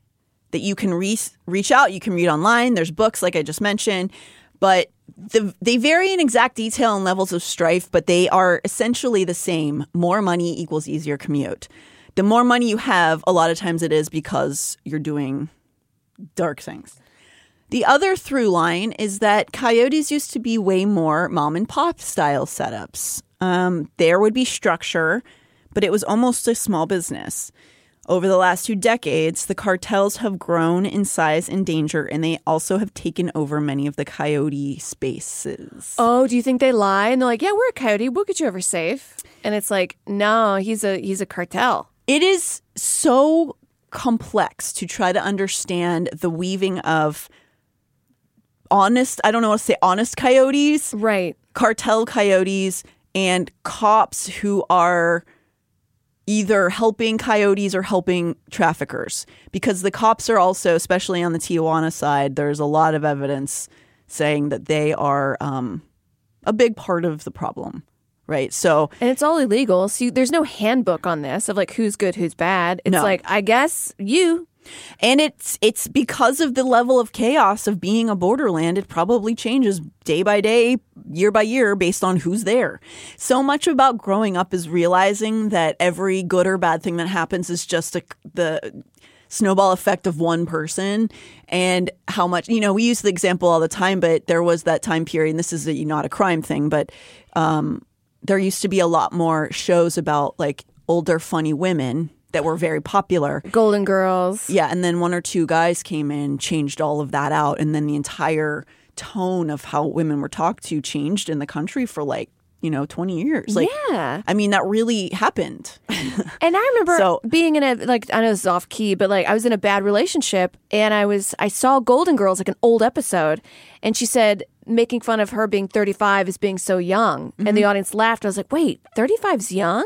that you can re- reach out. You can read online. There's books, like I just mentioned, but the, they vary in exact detail and levels of strife, but they are essentially the same. More money equals easier commute. The more money you have, a lot of times it is because you're doing dark things. The other through line is that coyotes used to be way more mom and pop style setups. Um, there would be structure, but it was almost a small business. Over the last two decades, the cartels have grown in size and danger, and they also have taken over many of the coyote spaces. Oh, do you think they lie? And they're like, yeah, we're a coyote. We'll get you over safe. And it's like, no, he's a he's a cartel. It is so complex to try to understand the weaving of honest, I don't know what to say, honest coyotes, Right. cartel coyotes, and cops who are either helping coyotes or helping traffickers. Because the cops are also, especially on the Tijuana side, there's a lot of evidence saying that they are um, a big part of the problem. Right. So And it's all illegal. So you, there's no handbook on this of like who's good, who's bad. It's No. like, I guess you. And it's it's because of the level of chaos of being a borderland. It probably changes day by day, year by year, based on who's there. So much about growing up is realizing that every good or bad thing that happens is just a, the snowball effect of one person, and how much you know. We use the example all the time, but there was that time period. And this is a, not a crime thing, but um, there used to be a lot more shows about like older funny women that were very popular. Golden Girls. Yeah, and then one or two guys came in, changed all of that out, and then the entire tone of how women were talked to changed in the country for like you know 20 years like Yeah. i mean that really happened And I remember So- being in a like I know this is off key, but like I was in a bad relationship and I was I saw Golden Girls like an old episode and she said making fun of her being 35 as being so young and Mm-hmm. the audience laughed. I was like, "Wait, 35's young?"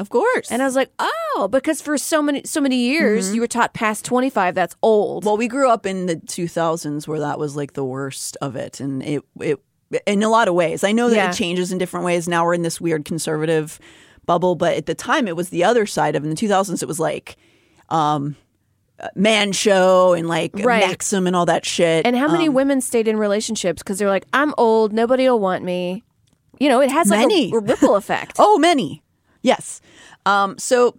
of course And I was like, "Oh, because for so many so many years you were taught past 25 that's old." well we grew up in the 2000s where that was like the worst of it and it it in a lot of ways i know that Yeah. it changes in different ways now we're in this weird conservative bubble but at the time it was the other side of it. in the 2000s it was like um man show and like Right. maxim and all that shit and how many Um, women stayed in relationships because they're like, "I'm old, nobody will want me." You know, it has like Many. a, a ripple effect. Oh, many. Yes. Um, so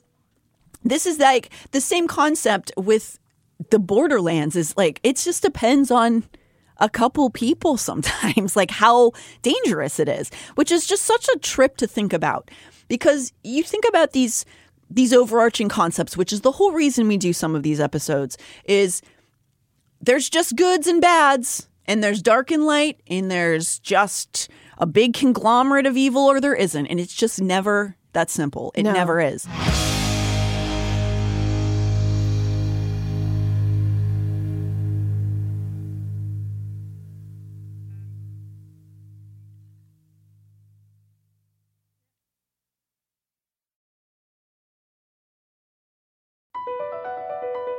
this is like the same concept with the borderlands is like it just depends on a couple people sometimes like how dangerous it is which is just such a trip to think about because you think about these these overarching concepts which is the whole reason we do some of these episodes is there's just goods and bads and there's dark and light and there's just a big conglomerate of evil or there isn't and it's just never that simple it No. never is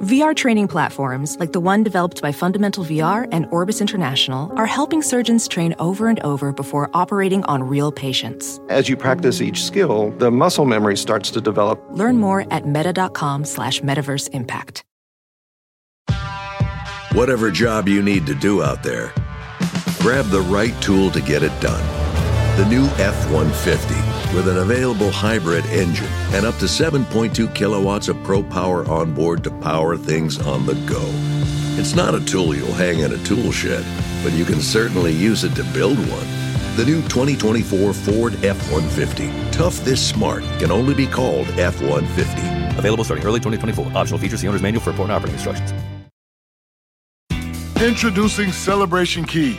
VR training platforms, like the one developed by Fundamental VR and Orbis International, are helping surgeons train over and over before operating on real patients. As you practice each skill, the muscle memory starts to develop. Learn more at meta.com slash metaverse impact. Whatever job you need to do out there, grab the right tool to get it done. The new F 150 with an available hybrid engine and up to 7.2 kilowatts of pro power on board to power things on the go. It's not a tool you'll hang in a tool shed, but you can certainly use it to build one. The new 2024 Ford F 150. Tough this smart can only be called F 150. Available starting early 2024. Optional features. The owner's manual for important operating instructions. Introducing Celebration Key,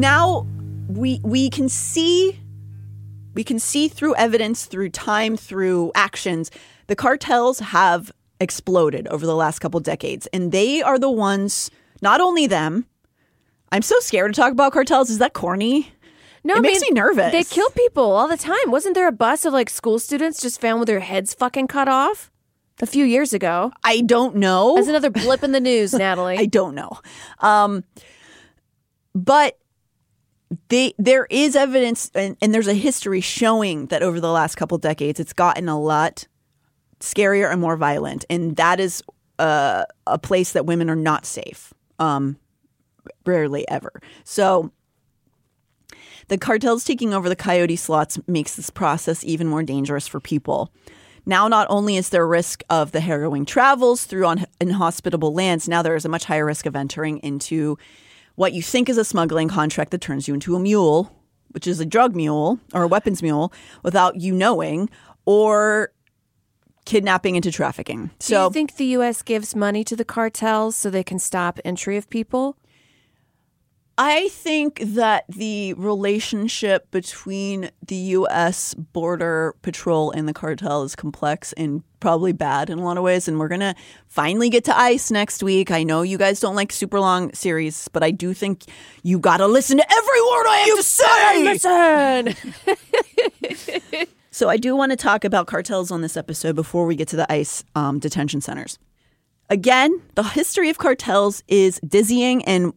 Now we we can see we can see through evidence through time through actions the cartels have exploded over the last couple decades and they are the ones not only them i'm so scared to talk about cartels is that corny No, It I makes mean, me nervous. They kill people all the time. Wasn't there a bus of like school students just found with their heads fucking cut off a few years ago? i don't know As another blip in the news, Natalie. I don't know. Um, but they, there is evidence, and, and there's a history showing that over the last couple decades, it's gotten a lot scarier and more violent, and that is uh, a place that women are not safe. Um, rarely ever. So. The cartels taking over the coyote slots makes this process even more dangerous for people. Now, not only is there a risk of the harrowing travels through un- inhospitable lands, now there is a much higher risk of entering into what you think is a smuggling contract that turns you into a mule, which is a drug mule or a weapons mule, without you knowing, or kidnapping into trafficking. Do So, you think the U.S. gives money to the cartels so they can stop entry of people? I think that the relationship between the U.S. Border Patrol and the cartel is complex and probably bad in a lot of ways. And we're going to finally get to ICE next week. I know you guys don't like super long series, but I do think you got to listen to every word I have to say. Listen. So I do want to talk about cartels on this episode before we get to the ICE um, detention centers. Again, the history of cartels is dizzying and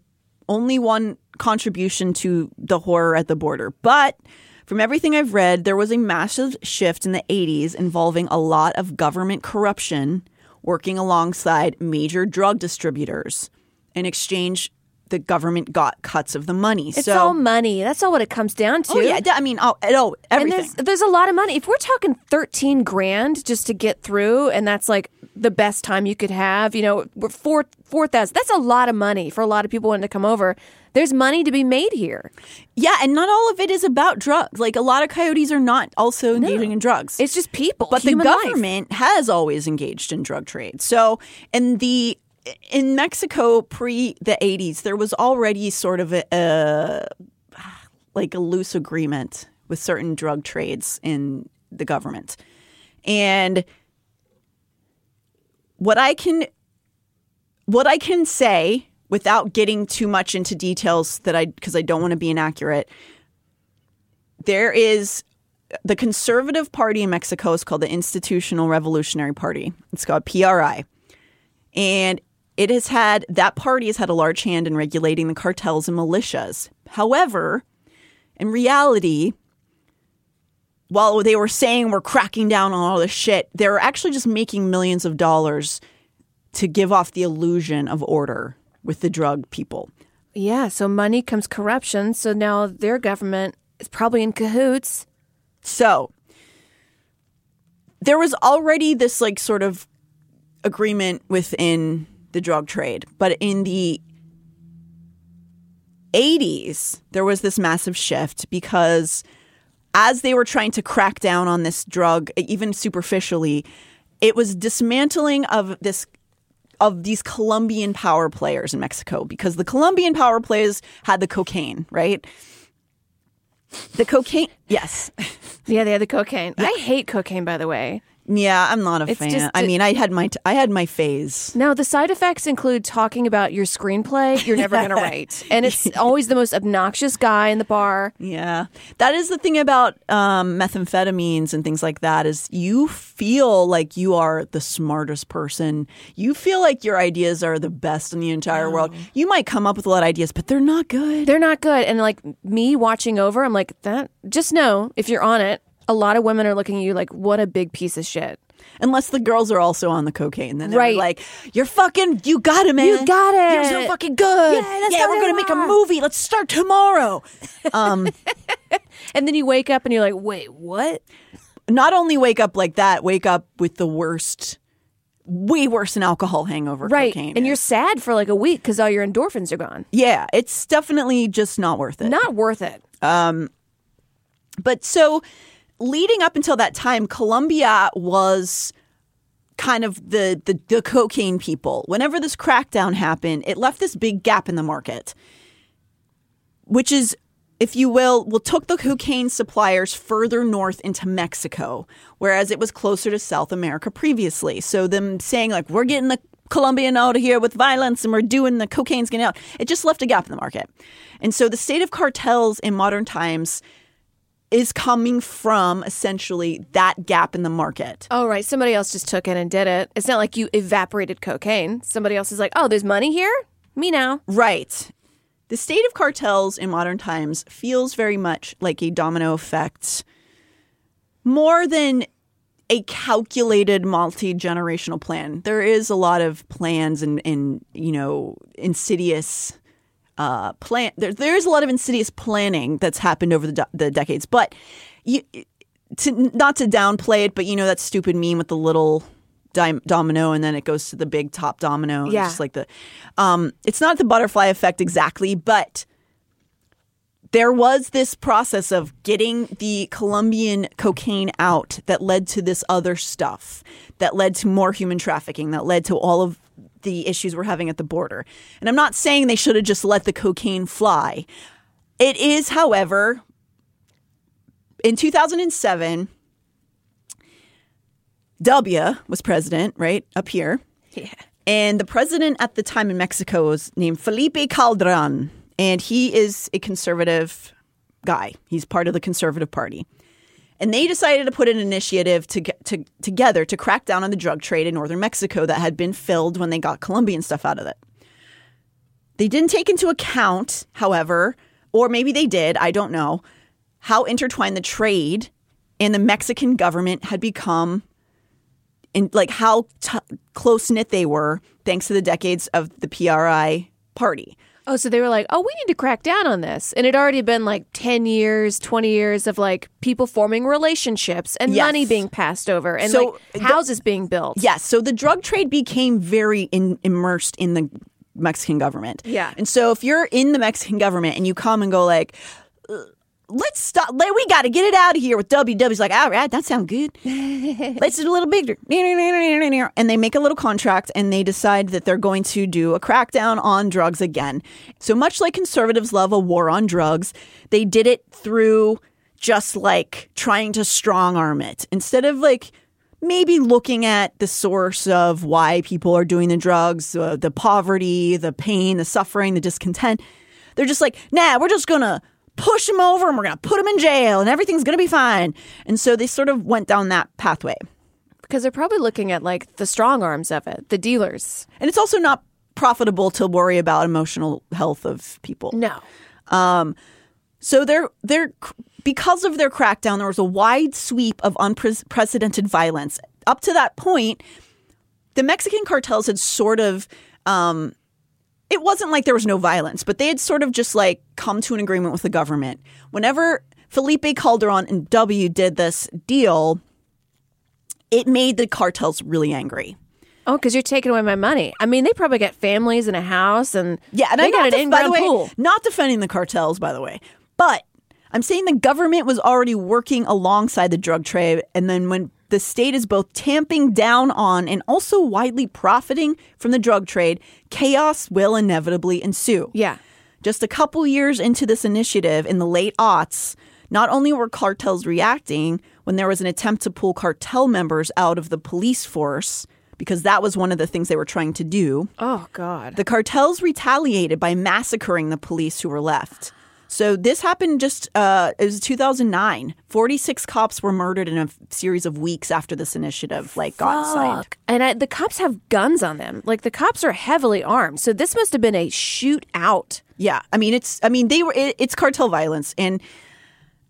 only one contribution to the horror at the border. But from everything I've read, there was a massive shift in the 80s involving a lot of government corruption working alongside major drug distributors. In exchange, the government got cuts of the money. It's so, all money. That's all what it comes down oh, to. oh yeah, I mean, oh, oh and everything. there's there's a lot of money. If we're talking thirteen grand just to get through, and that's like the best time you could have, you know, four four thousand. That's a lot of money for a lot of people wanting to come over. There's money to be made here. Yeah, and not all of it is about drugs. Like a lot of coyotes are not also engaging in drugs. It's just people. but the human life. government has always engaged in drug trade. So, and the in Mexico pre the 80s, there was already sort of a, a like a loose agreement with certain drug trades in the government. And what I can what I can say without getting too much into details that I because I don't want to be inaccurate there is the conservative party in Mexico is called the Institutional Revolutionary Party. It's called PRI. And it has had that party has had a large hand in regulating the cartels and militias. However, in reality, while they were saying we're cracking down on all this shit, they were actually just making millions of dollars to give off the illusion of order with the drug people. Yeah, so money comes corruption. So now their government is probably in cahoots. So there was already this like sort of agreement within the drug trade, but in the 80s, there was this massive shift because as they were trying to crack down on this drug, even superficially, it was dismantling of this of these Colombian power players in Mexico because the Colombian power players had the cocaine, right? The cocaine, yes. Yeah, they had the cocaine. I hate cocaine, by the way. Yeah, I'm not a It's fan. just- I mean, I had my t- I had my phase. Now the side effects include talking about your screenplay you're never going to write. And it's always the most obnoxious guy in the bar. Yeah, that is the thing about um, methamphetamines and things like that. Is you feel like you are the smartest person. You feel like your ideas are the best in the entire world. You might come up with a lot of ideas, but they're not good. They're not good. And like me watching over, I'm like, that, just know if you're on it, a lot of women are looking at you like, what a big piece of shit. Unless the girls are also on the cocaine, then they're Right. like, "You're fucking, you got it, man. You got it. You're so fucking good. Yeah, that's yeah we're gonna make a movie. Let's start tomorrow." Um, And then you wake up and you're like, wait, what? not only wake up like that, wake up with the worst, way worse than alcohol hangover. Right. cocaine And you're sad for like a week because all your endorphins are gone. yeah, it's definitely just not worth it. Not worth it. But so leading up until that time, Colombia was kind of the, the the cocaine people. Whenever this crackdown happened, it left this big gap in the market, which is, if you will, well took the cocaine suppliers further north into Mexico, whereas it was closer to South America previously. So them saying like we're getting the Colombian out of here with violence and we're doing the cocaine's getting out, it just left a gap in the market. And so the state of cartels in modern times is coming from essentially that gap in the market. Oh, right. Somebody else just took it and did it. It's not like you evaporated cocaine. Somebody else is like, oh, there's money here? Me now. Right. The state of cartels in modern times feels very much like a domino effect more than a calculated multi-generational plan. There is a lot of plans and, and you know, insidious uh, plan. There, there is a lot of insidious planning that's happened over the, do- the decades, but you, to not to downplay it, but you know that stupid meme with the little dim- domino and then it goes to the big top domino. It's Yeah. just like the, um, it's not the butterfly effect exactly, but there was this process of getting the Colombian cocaine out that led to this other stuff, that led to more human trafficking, that led to all of the issues we're having at the border. And I'm not saying they should have just let the cocaine fly. It is, however, in 2007, W was president, right? Up here. Yeah. And the president at the time in Mexico was named Felipe Calderon. And he is a conservative guy. He's part of the conservative party. And they decided to put an initiative to to, together to crack down on the drug trade in northern Mexico that had been filled when they got Colombian stuff out of it. They didn't take into account, however, or maybe they did, I don't know, how intertwined the trade and the Mexican government had become and like how t- close knit they were thanks to the decades of the PRI party. Oh, so they were like, oh, we need to crack down on this. And it already been like 10 years, 20 years of like people forming relationships and Yes. money being passed over and So like the- houses being built. Yes, so the drug trade became very in, immersed in the Mexican government. Yeah. And so if you're in the Mexican government and you come and go like "Uh, let's stop we got to get it out of here with WW's like all right that sounds good. Let's do a little bigger. And they make a little contract and they decide that they're going to do a crackdown on drugs again. So much like conservatives love a war on drugs they did it through just like trying to strong arm it. Instead of like maybe looking at the source of why people are doing the drugs, uh, the poverty, the pain, the suffering, the discontent. They're just like, nah, we're just gonna push them over and we're gonna put them in jail and everything's gonna be fine. And so they sort of went down that pathway. Because they're probably looking at like the strong arms of it, the dealers. And it's also not profitable to worry about emotional health of people. No. So they're they're because of their crackdown, there was a wide sweep of unprecedented violence. Up to that point, the Mexican cartels had sort of um, it wasn't like there was no violence, but they had sort of just like come to an agreement with the government. Whenever Felipe Calderon and W did this deal, it made the cartels really angry. Oh, because you're taking away my money. I mean, they probably got families and a house, and Yeah, and they I'm got an def- by the way, pool. not defending the cartels, by the way, but I'm saying the government was already working alongside the drug trade, and then when the state is both tamping down on and also widely profiting from the drug trade, chaos will inevitably ensue. Yeah. Just a couple years into this initiative in the late aughts, not only were cartels reacting when there was an attempt to pull cartel members out of the police force, because that was one of the things they were trying to do. Oh God. The cartels retaliated by massacring the police who were left. So this happened just uh, it was 2009. 46 cops were murdered in a series of weeks after this initiative like got signed. And I, the cops have guns on them. Like the cops are heavily armed. So this must have been a shootout. Yeah, I mean it's I mean they were it, it's cartel violence and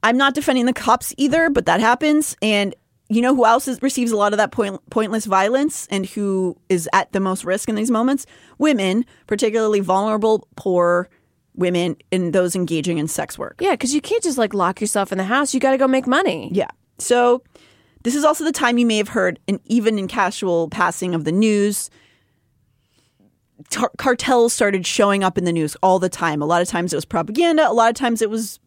I'm not defending the cops either, but that happens and you know who else is, receives a lot of that point, pointless violence and who is at the most risk in these moments? Women, particularly vulnerable, poor women, and those engaging in sex work. Yeah, because you can't just like lock yourself in the house. You got to go make money. Yeah. So this is also the time you may have heard, and even in casual passing of the news, tar- cartels started showing up in the news all the time. A lot of times it was propaganda. A lot of times it was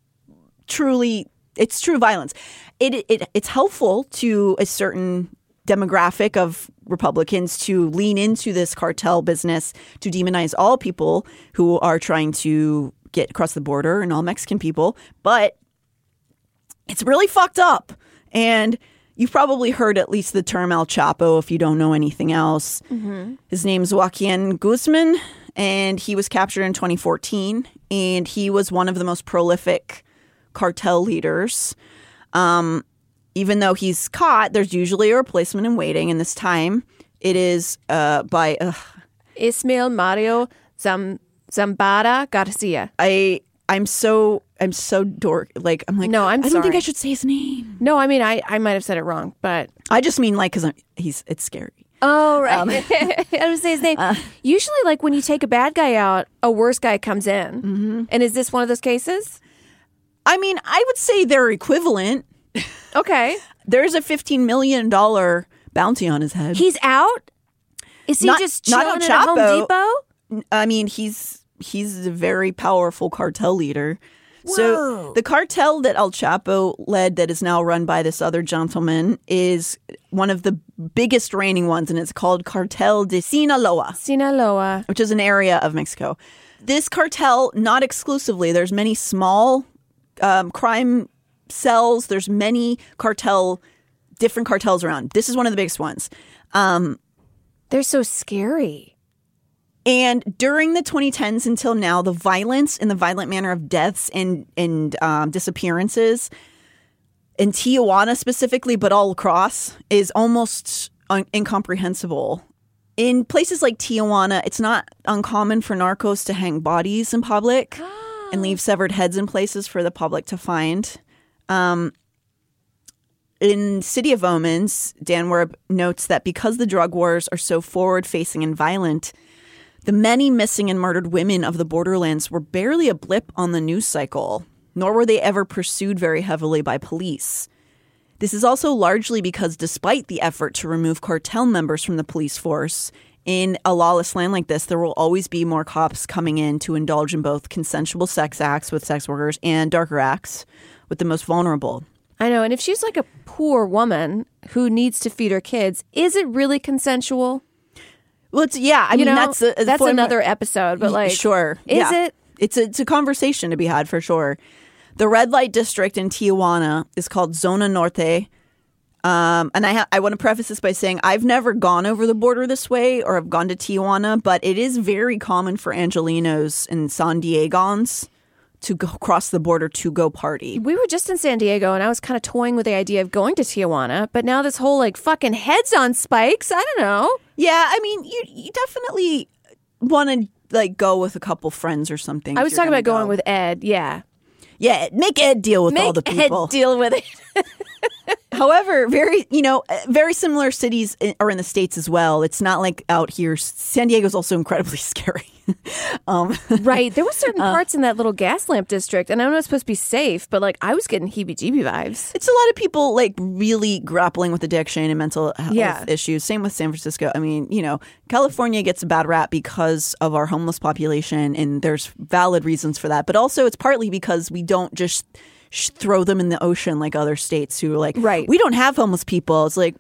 truly it's true violence. It, it it's helpful to a certain demographic of Republicans to lean into this cartel business to demonize all people who are trying to get across the border and all Mexican people, but it's really fucked up. And you've probably heard at least the term El Chapo if you don't know anything else. His name's Joaquin Guzman, and he was captured in 2014. And he was one of the most prolific cartel leaders. Um, even though he's caught, there's usually a replacement in waiting. And this time it is uh, by, uh, Ismael Mario Zam- Zambada Garcia. I. I'm so I'm so dork. Like I'm like No, I'm I don't think. I should say his name. No, I mean I, I might have said it wrong, but I just mean like because he's it's scary. oh right, I would say his name. Usually, like when you take a bad guy out, a worse guy comes in. Mm-hmm. And is this one of those cases? I mean, I would say they're equivalent. Okay, There's a $15 million bounty on his head. he's out. Is he Not- just not chilling El at Home Depot? I mean, he's he's a very powerful cartel leader. So the cartel that El Chapo led, that is now run by this other gentleman, is one of the biggest reigning ones, and it's called Cartel de Sinaloa, Sinaloa. which is an area of Mexico. This cartel, not exclusively, there's many small um, crime cells. There's many cartel, different cartels around. This is one of the biggest ones. They're so scary. And during the 2010s until now, the violence and the violent manner of deaths and and um, disappearances in Tijuana specifically, but all across, is almost un- incomprehensible. In places like Tijuana, it's not uncommon for narcos to hang bodies in public and leave severed heads in places for the public to find. Um, in City of Omens, Dan Werb notes that because the drug wars are so forward facing and violent, the many missing and murdered women of the borderlands were barely a blip on the news cycle, nor were they ever pursued very heavily by police. This is also largely because, despite the effort to remove cartel members from the police force, in a lawless land like this, there will always be more cops coming in to indulge in both consensual sex acts with sex workers and darker acts with the most vulnerable. I know. And if she's like a poor woman who needs to feed her kids, is it really consensual? Well, it's yeah. I you mean, know, that's a, that's another episode. But like, sure, is yeah. it? It's a, it's a conversation to be had for sure. The red light district in Tijuana is called Zona Norte. Um, and I ha- I want to preface this by saying I've never gone over the border this way or have gone to Tijuana, but it is very common for Angelinos and San Diegans to go cross the border to go party. We were just in San Diego, and I was kind of toying with the idea of going to Tijuana. But now this whole like fucking heads on spikes. I don't know. Yeah, I mean, you you definitely want to like go with a couple friends or something. I was talking about gonna going with Ed. Yeah, yeah, make Ed deal with all the Make people. Ed deal with it. However, very you know, uh, very similar cities are in the states as well. It's not like out here. San Diego's also incredibly scary. um, right. There were certain parts in that little gas lamp district, and I know it's supposed to be safe, but like I was getting heebie-jeebie vibes. it's a lot of people like really grappling with addiction and mental health Yeah. issues. Same with San Francisco. I mean, you know, California gets a bad rap because of our homeless population, and there's valid reasons for that. But also, it's partly because we don't just sh- throw them in the ocean like other states who are like, Right. we don't have homeless people. It's like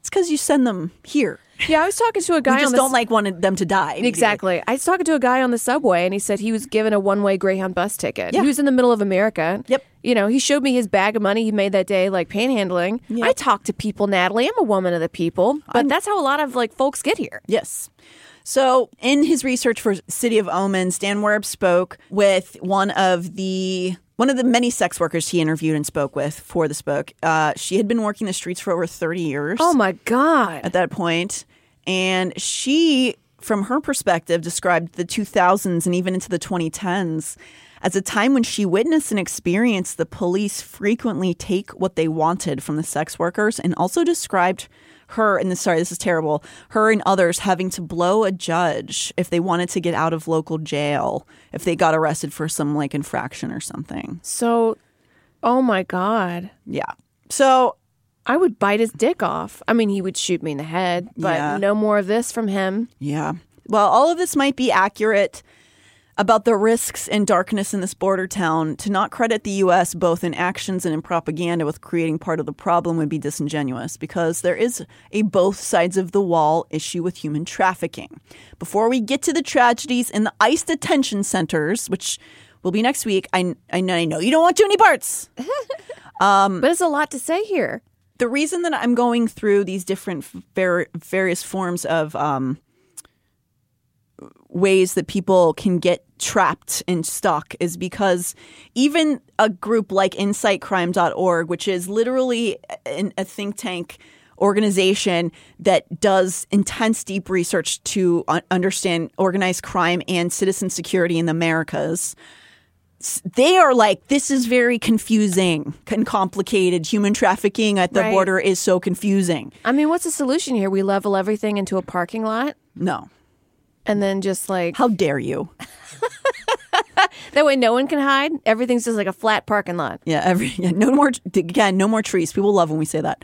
it's because you send them here. Yeah, I was talking to a guy We just on the don't like wanted them to die. Exactly. I was talking to a guy on the subway, and he said he was given a one-way Greyhound bus ticket. Yeah. He was in the middle of America. Yep. You know, he showed me his bag of money he made that day, like panhandling. Yeah. I talk to people, Natalie. I'm a woman of the people, but that's how a lot of like folks get here. Yes. So, in his research for City of Omens, Dan Werb spoke with one of the one of the many sex workers he interviewed and spoke with for this book. Uh, she had been working the streets for over thirty years Oh my god. at that point, and she, from her perspective, described the 2000s and even into the 2010s as a time when she witnessed and experienced the police frequently take what they wanted from the sex workers, and also described her and this sorry this is terrible her and others having to blow a judge if they wanted to get out of local jail if they got arrested for some like infraction or something So, oh my god. yeah so I would bite his dick off. I mean, he would shoot me in the head, but Yeah. no more of this from him. Yeah. Well, all of this might be accurate about the risks and darkness in this border town. To not credit the U.S. both in actions and in propaganda with creating part of the problem would be disingenuous because there is a both sides of the wall issue with human trafficking. Before we get to the tragedies in the ICE detention centers, which will be next week, I, I, know, I know you don't want too many parts. But it's a lot to say here. the reason that I'm going through these different var- various forms of um, ways that people can get trapped and stuck is because even a group like insightcrime.org, which is literally an, a think tank organization that does intense deep research to understand organized crime and citizen security in the Americas they are like, this is very confusing and complicated. Human trafficking at the Right. border is so confusing. I mean, what's the solution here? We level everything into a parking lot No. And then just like How dare you? That way, no one can hide. Everything's just like a flat parking lot. Yeah, every yeah, no more again, no more trees. People love when we say that.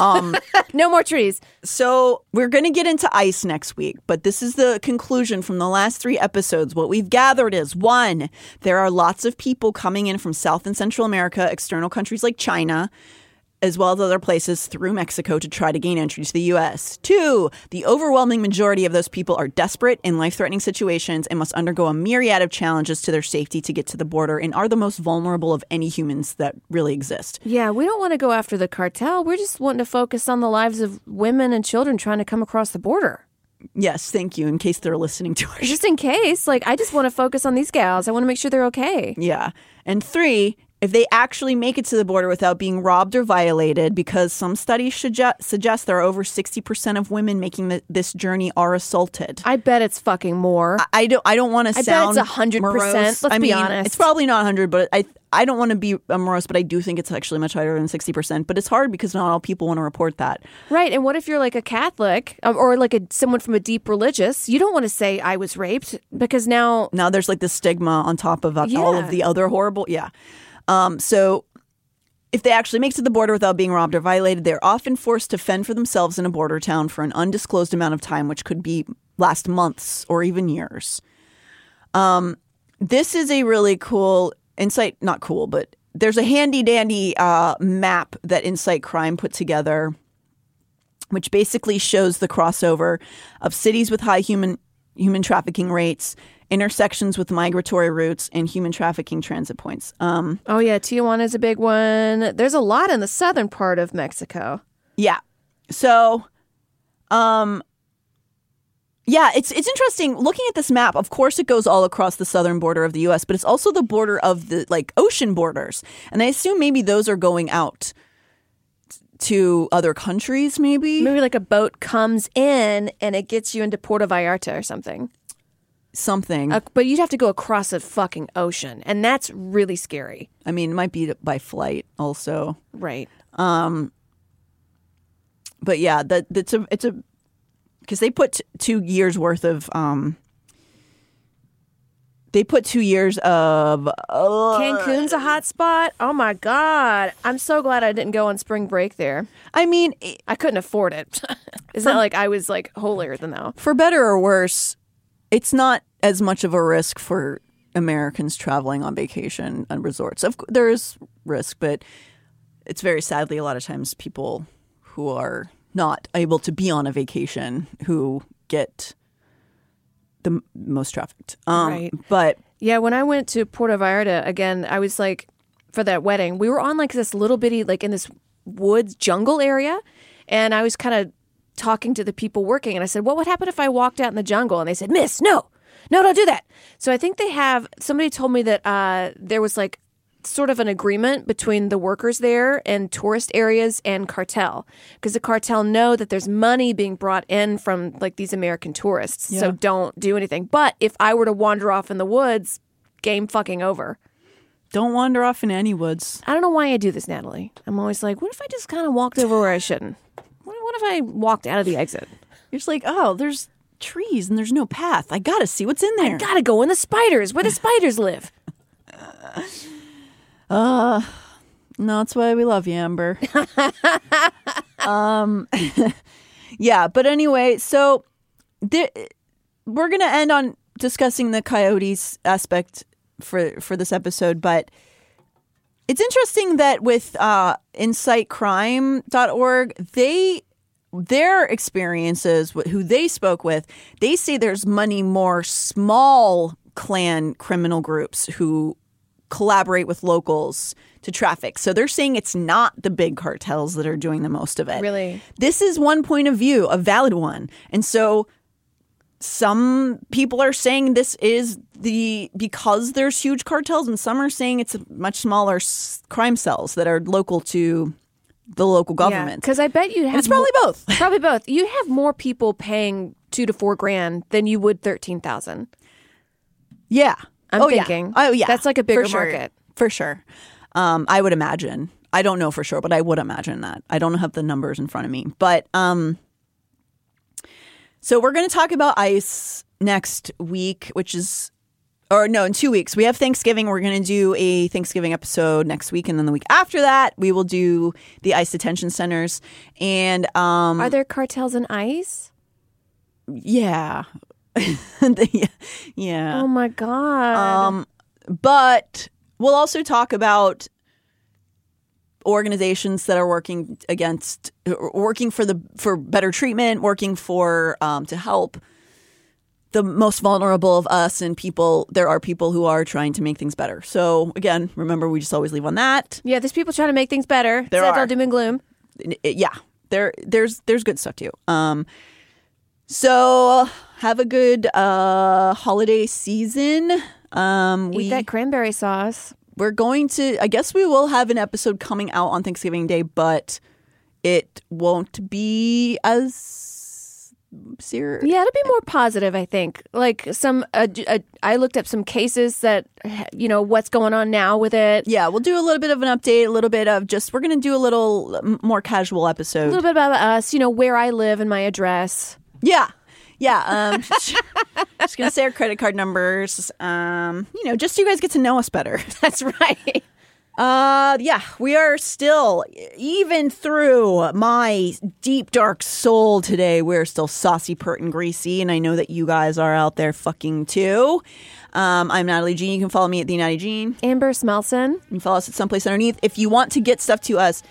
Um, No more trees. so we're going to get into ICE next week, but this is the conclusion from the last three episodes. What we've gathered is one, there are lots of people coming in from South and Central America, external countries like China, as well as other places through Mexico to try to gain entry to the U.S. Two, the overwhelming majority of those people are desperate in life threatening situations and must undergo a myriad of challenges to their safety to get to the border and are the most vulnerable of any humans that really exist. Yeah, we don't want to go after the cartel. We're just wanting to focus on the lives of women and children trying to come across the border. Yes, thank you. In case they're listening to us, Just in case, like, I just want to focus on these gals. I want to make sure they're okay. Yeah. And three, if they actually make it to the border without being robbed or violated, because some studies suggest, suggest there are over 60% of women making the, this journey are assaulted. I bet it's fucking more. I don't. I don't want to sound bet it's 100%. morose. Let's I be mean, honest. It's probably not hundred, but I. I don't want to be morose, but I do think it's actually much higher than sixty percent. But it's hard because not all people want to report that. Right. And what if you're like a Catholic um, or like a someone from a deep religious? You don't want to say I was raped because now Now there's like the stigma on top of uh, all Yeah. of the other horrible. Yeah. Um. So if they actually make it to the border without being robbed or violated, they're often forced to fend for themselves in a border town for an undisclosed amount of time, which could be last months or even years. Um, this is a really cool insight. Not cool, but there's a handy dandy uh, map that Insight Crime put together, which basically shows the crossover of cities with high human human trafficking rates, intersections with migratory routes, and human trafficking transit points. Um, Oh yeah, Tijuana is a big one. There's a lot in the southern part of Mexico. Yeah. So, um, yeah, it's it's interesting looking at this map. Of course, it goes all across the southern border of the U.S., but it's also the border of the like ocean borders, and I assume maybe those are going out to other countries. Maybe Maybe like a boat comes in and it gets you into Puerto Vallarta or something. something. Uh, but you'd have to go across a fucking ocean, and that's really scary. I mean, it might be by flight also. Right. Um, but yeah, that that's a it's a because they put t- two years worth of um they put two years of uh, Cancun's a hot spot. Oh my god. I'm so glad I didn't go on spring break there. I mean, it- I couldn't afford it. it's not like I was like holier than thou. for better or worse, it's not as much of a risk for Americans traveling on vacation and resorts. Of there is risk, but it's very sadly a lot of times people who are not able to be on a vacation who get the most trafficked. Um, Right. But Yeah, when I went to Puerto Vallarta again, I was like, for that wedding, we were on like this little bitty, like in this woods jungle area. And I was kind of talking to the people working. And I said, What would happen if I walked out in the jungle? And they said, Miss, no, no, don't do that. So I think they have, somebody told me that uh, there was like sort of an agreement between the workers there and tourist areas and cartel because the cartel know that there's money being brought in from like these American tourists. So don't do anything. But if I were to wander off in the woods, game fucking over. don't wander off in any woods. I don't know why I do this, Natalie. I'm always like, what if I just kind of walked over where I shouldn't? What, what if I walked out of the exit? You're just like, oh, there's trees and there's no path. I gotta see what's in there. I Gotta go in the spiders where the spiders live. No, that's why we love you, Amber. um, yeah, but anyway, so there, we're gonna end on discussing the coyotes aspect for for this episode, but it's interesting that with uh, InsightCrime.org, they their experiences, wh- who they spoke with, they say there's money more small clan criminal groups who collaborate with locals to traffic. So they're saying it's not the big cartels that are doing the most of it. Really? This is one point of view, a valid one. And so some people are saying this is the because there's huge cartels and some are saying it's much smaller s- crime cells that are local to the local government. Because I bet you have. it's probably both. Probably both. You have more people paying two to four grand than you would thirteen thousand. Yeah. I'm oh, yeah. Oh, yeah. That's like a bigger For sure. market. For sure. Um, I would imagine. I don't know for sure, but I would imagine that. I don't have the numbers in front of me. But um, so we're going to talk about ICE next week, which is or no, in two weeks. We have Thanksgiving. We're going to do a Thanksgiving episode next week, and then the week after that, we will do the ICE detention centers. And um, Are there cartels in ICE? yeah, yeah. Oh my god. Um, but we'll also talk about organizations that are working against, working for the for better treatment, working for um, to help the most vulnerable of us and people. There are people who are trying to make things better. So again, remember, we just always leave on that. yeah, there's people trying to make things better. there it's are. all doom and gloom. Yeah, there there's there's good stuff too. Um, so have a good uh holiday season. Um, Eat we that cranberry sauce. we're going to i guess we will have an episode coming out on thanksgiving day but it won't be as serious Yeah, it'll be more positive, I think. Like some, uh, uh, I looked up some cases that, you know, what's going on now with it. yeah we'll do a little bit of an update a little bit of just we're going to do a little more casual episode. A little bit about us, you know, where I live and my address. yeah yeah um I'm just gonna say our credit card numbers um you know just so you guys get to know us better That's right. Uh, yeah, we are still, even through my deep, dark soul today, we're still saucy, pert, and greasy. And I know that you guys are out there fucking too. Um, I'm Natalie Jean. You can follow me at the Natty Jean. Amber Smelson. You can follow us at Some Place Under Neith. If you want to get stuff to us,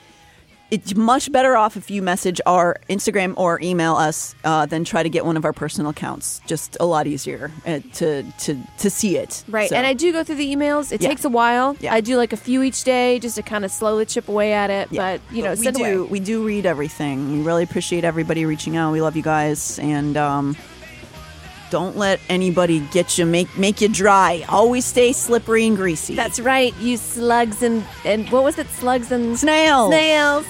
it's much better off if you message our Instagram or email us uh, than try to get one of our personal accounts. Just a lot easier uh, to to to see it. Right. So- And I do go through the emails. It Yeah. takes a while. Yeah. I do like a few each day just to kind of slowly chip away at it. Yeah. But, you know, we send do away. we do read everything. We really appreciate everybody reaching out. We love you guys, and um, don't let anybody get you make make you dry. Always stay slippery and greasy. That's right. You slugs and, and what was it? Slugs and snails. snails.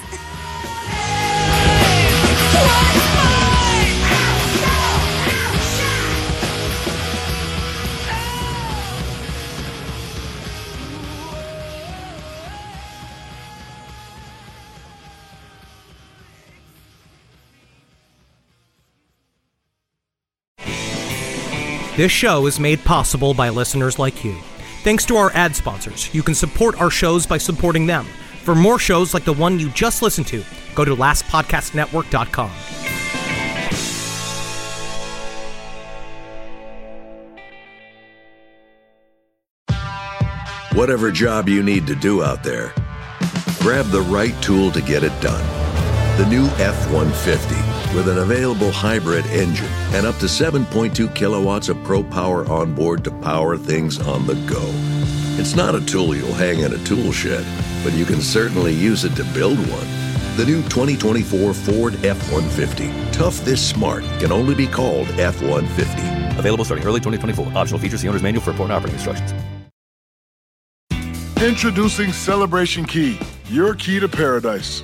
This show is made possible by listeners like you. Thanks to our ad sponsors, you can support our shows by supporting them. For more shows like the one you just listened to, go to lastpodcastnetwork.com. Whatever job you need to do out there, grab the right tool to get it done. The new F 150 with an available hybrid engine and up to 7.2 kilowatts of pro power on board to power things on the go. It's not a tool you'll hang in a tool shed, but you can certainly use it to build one. The new 2024 Ford F 150. Tough this smart can only be called F 150. Available starting early 2024. Optional features, the owner's manual for important operating instructions. Introducing Celebration Key, your key to paradise.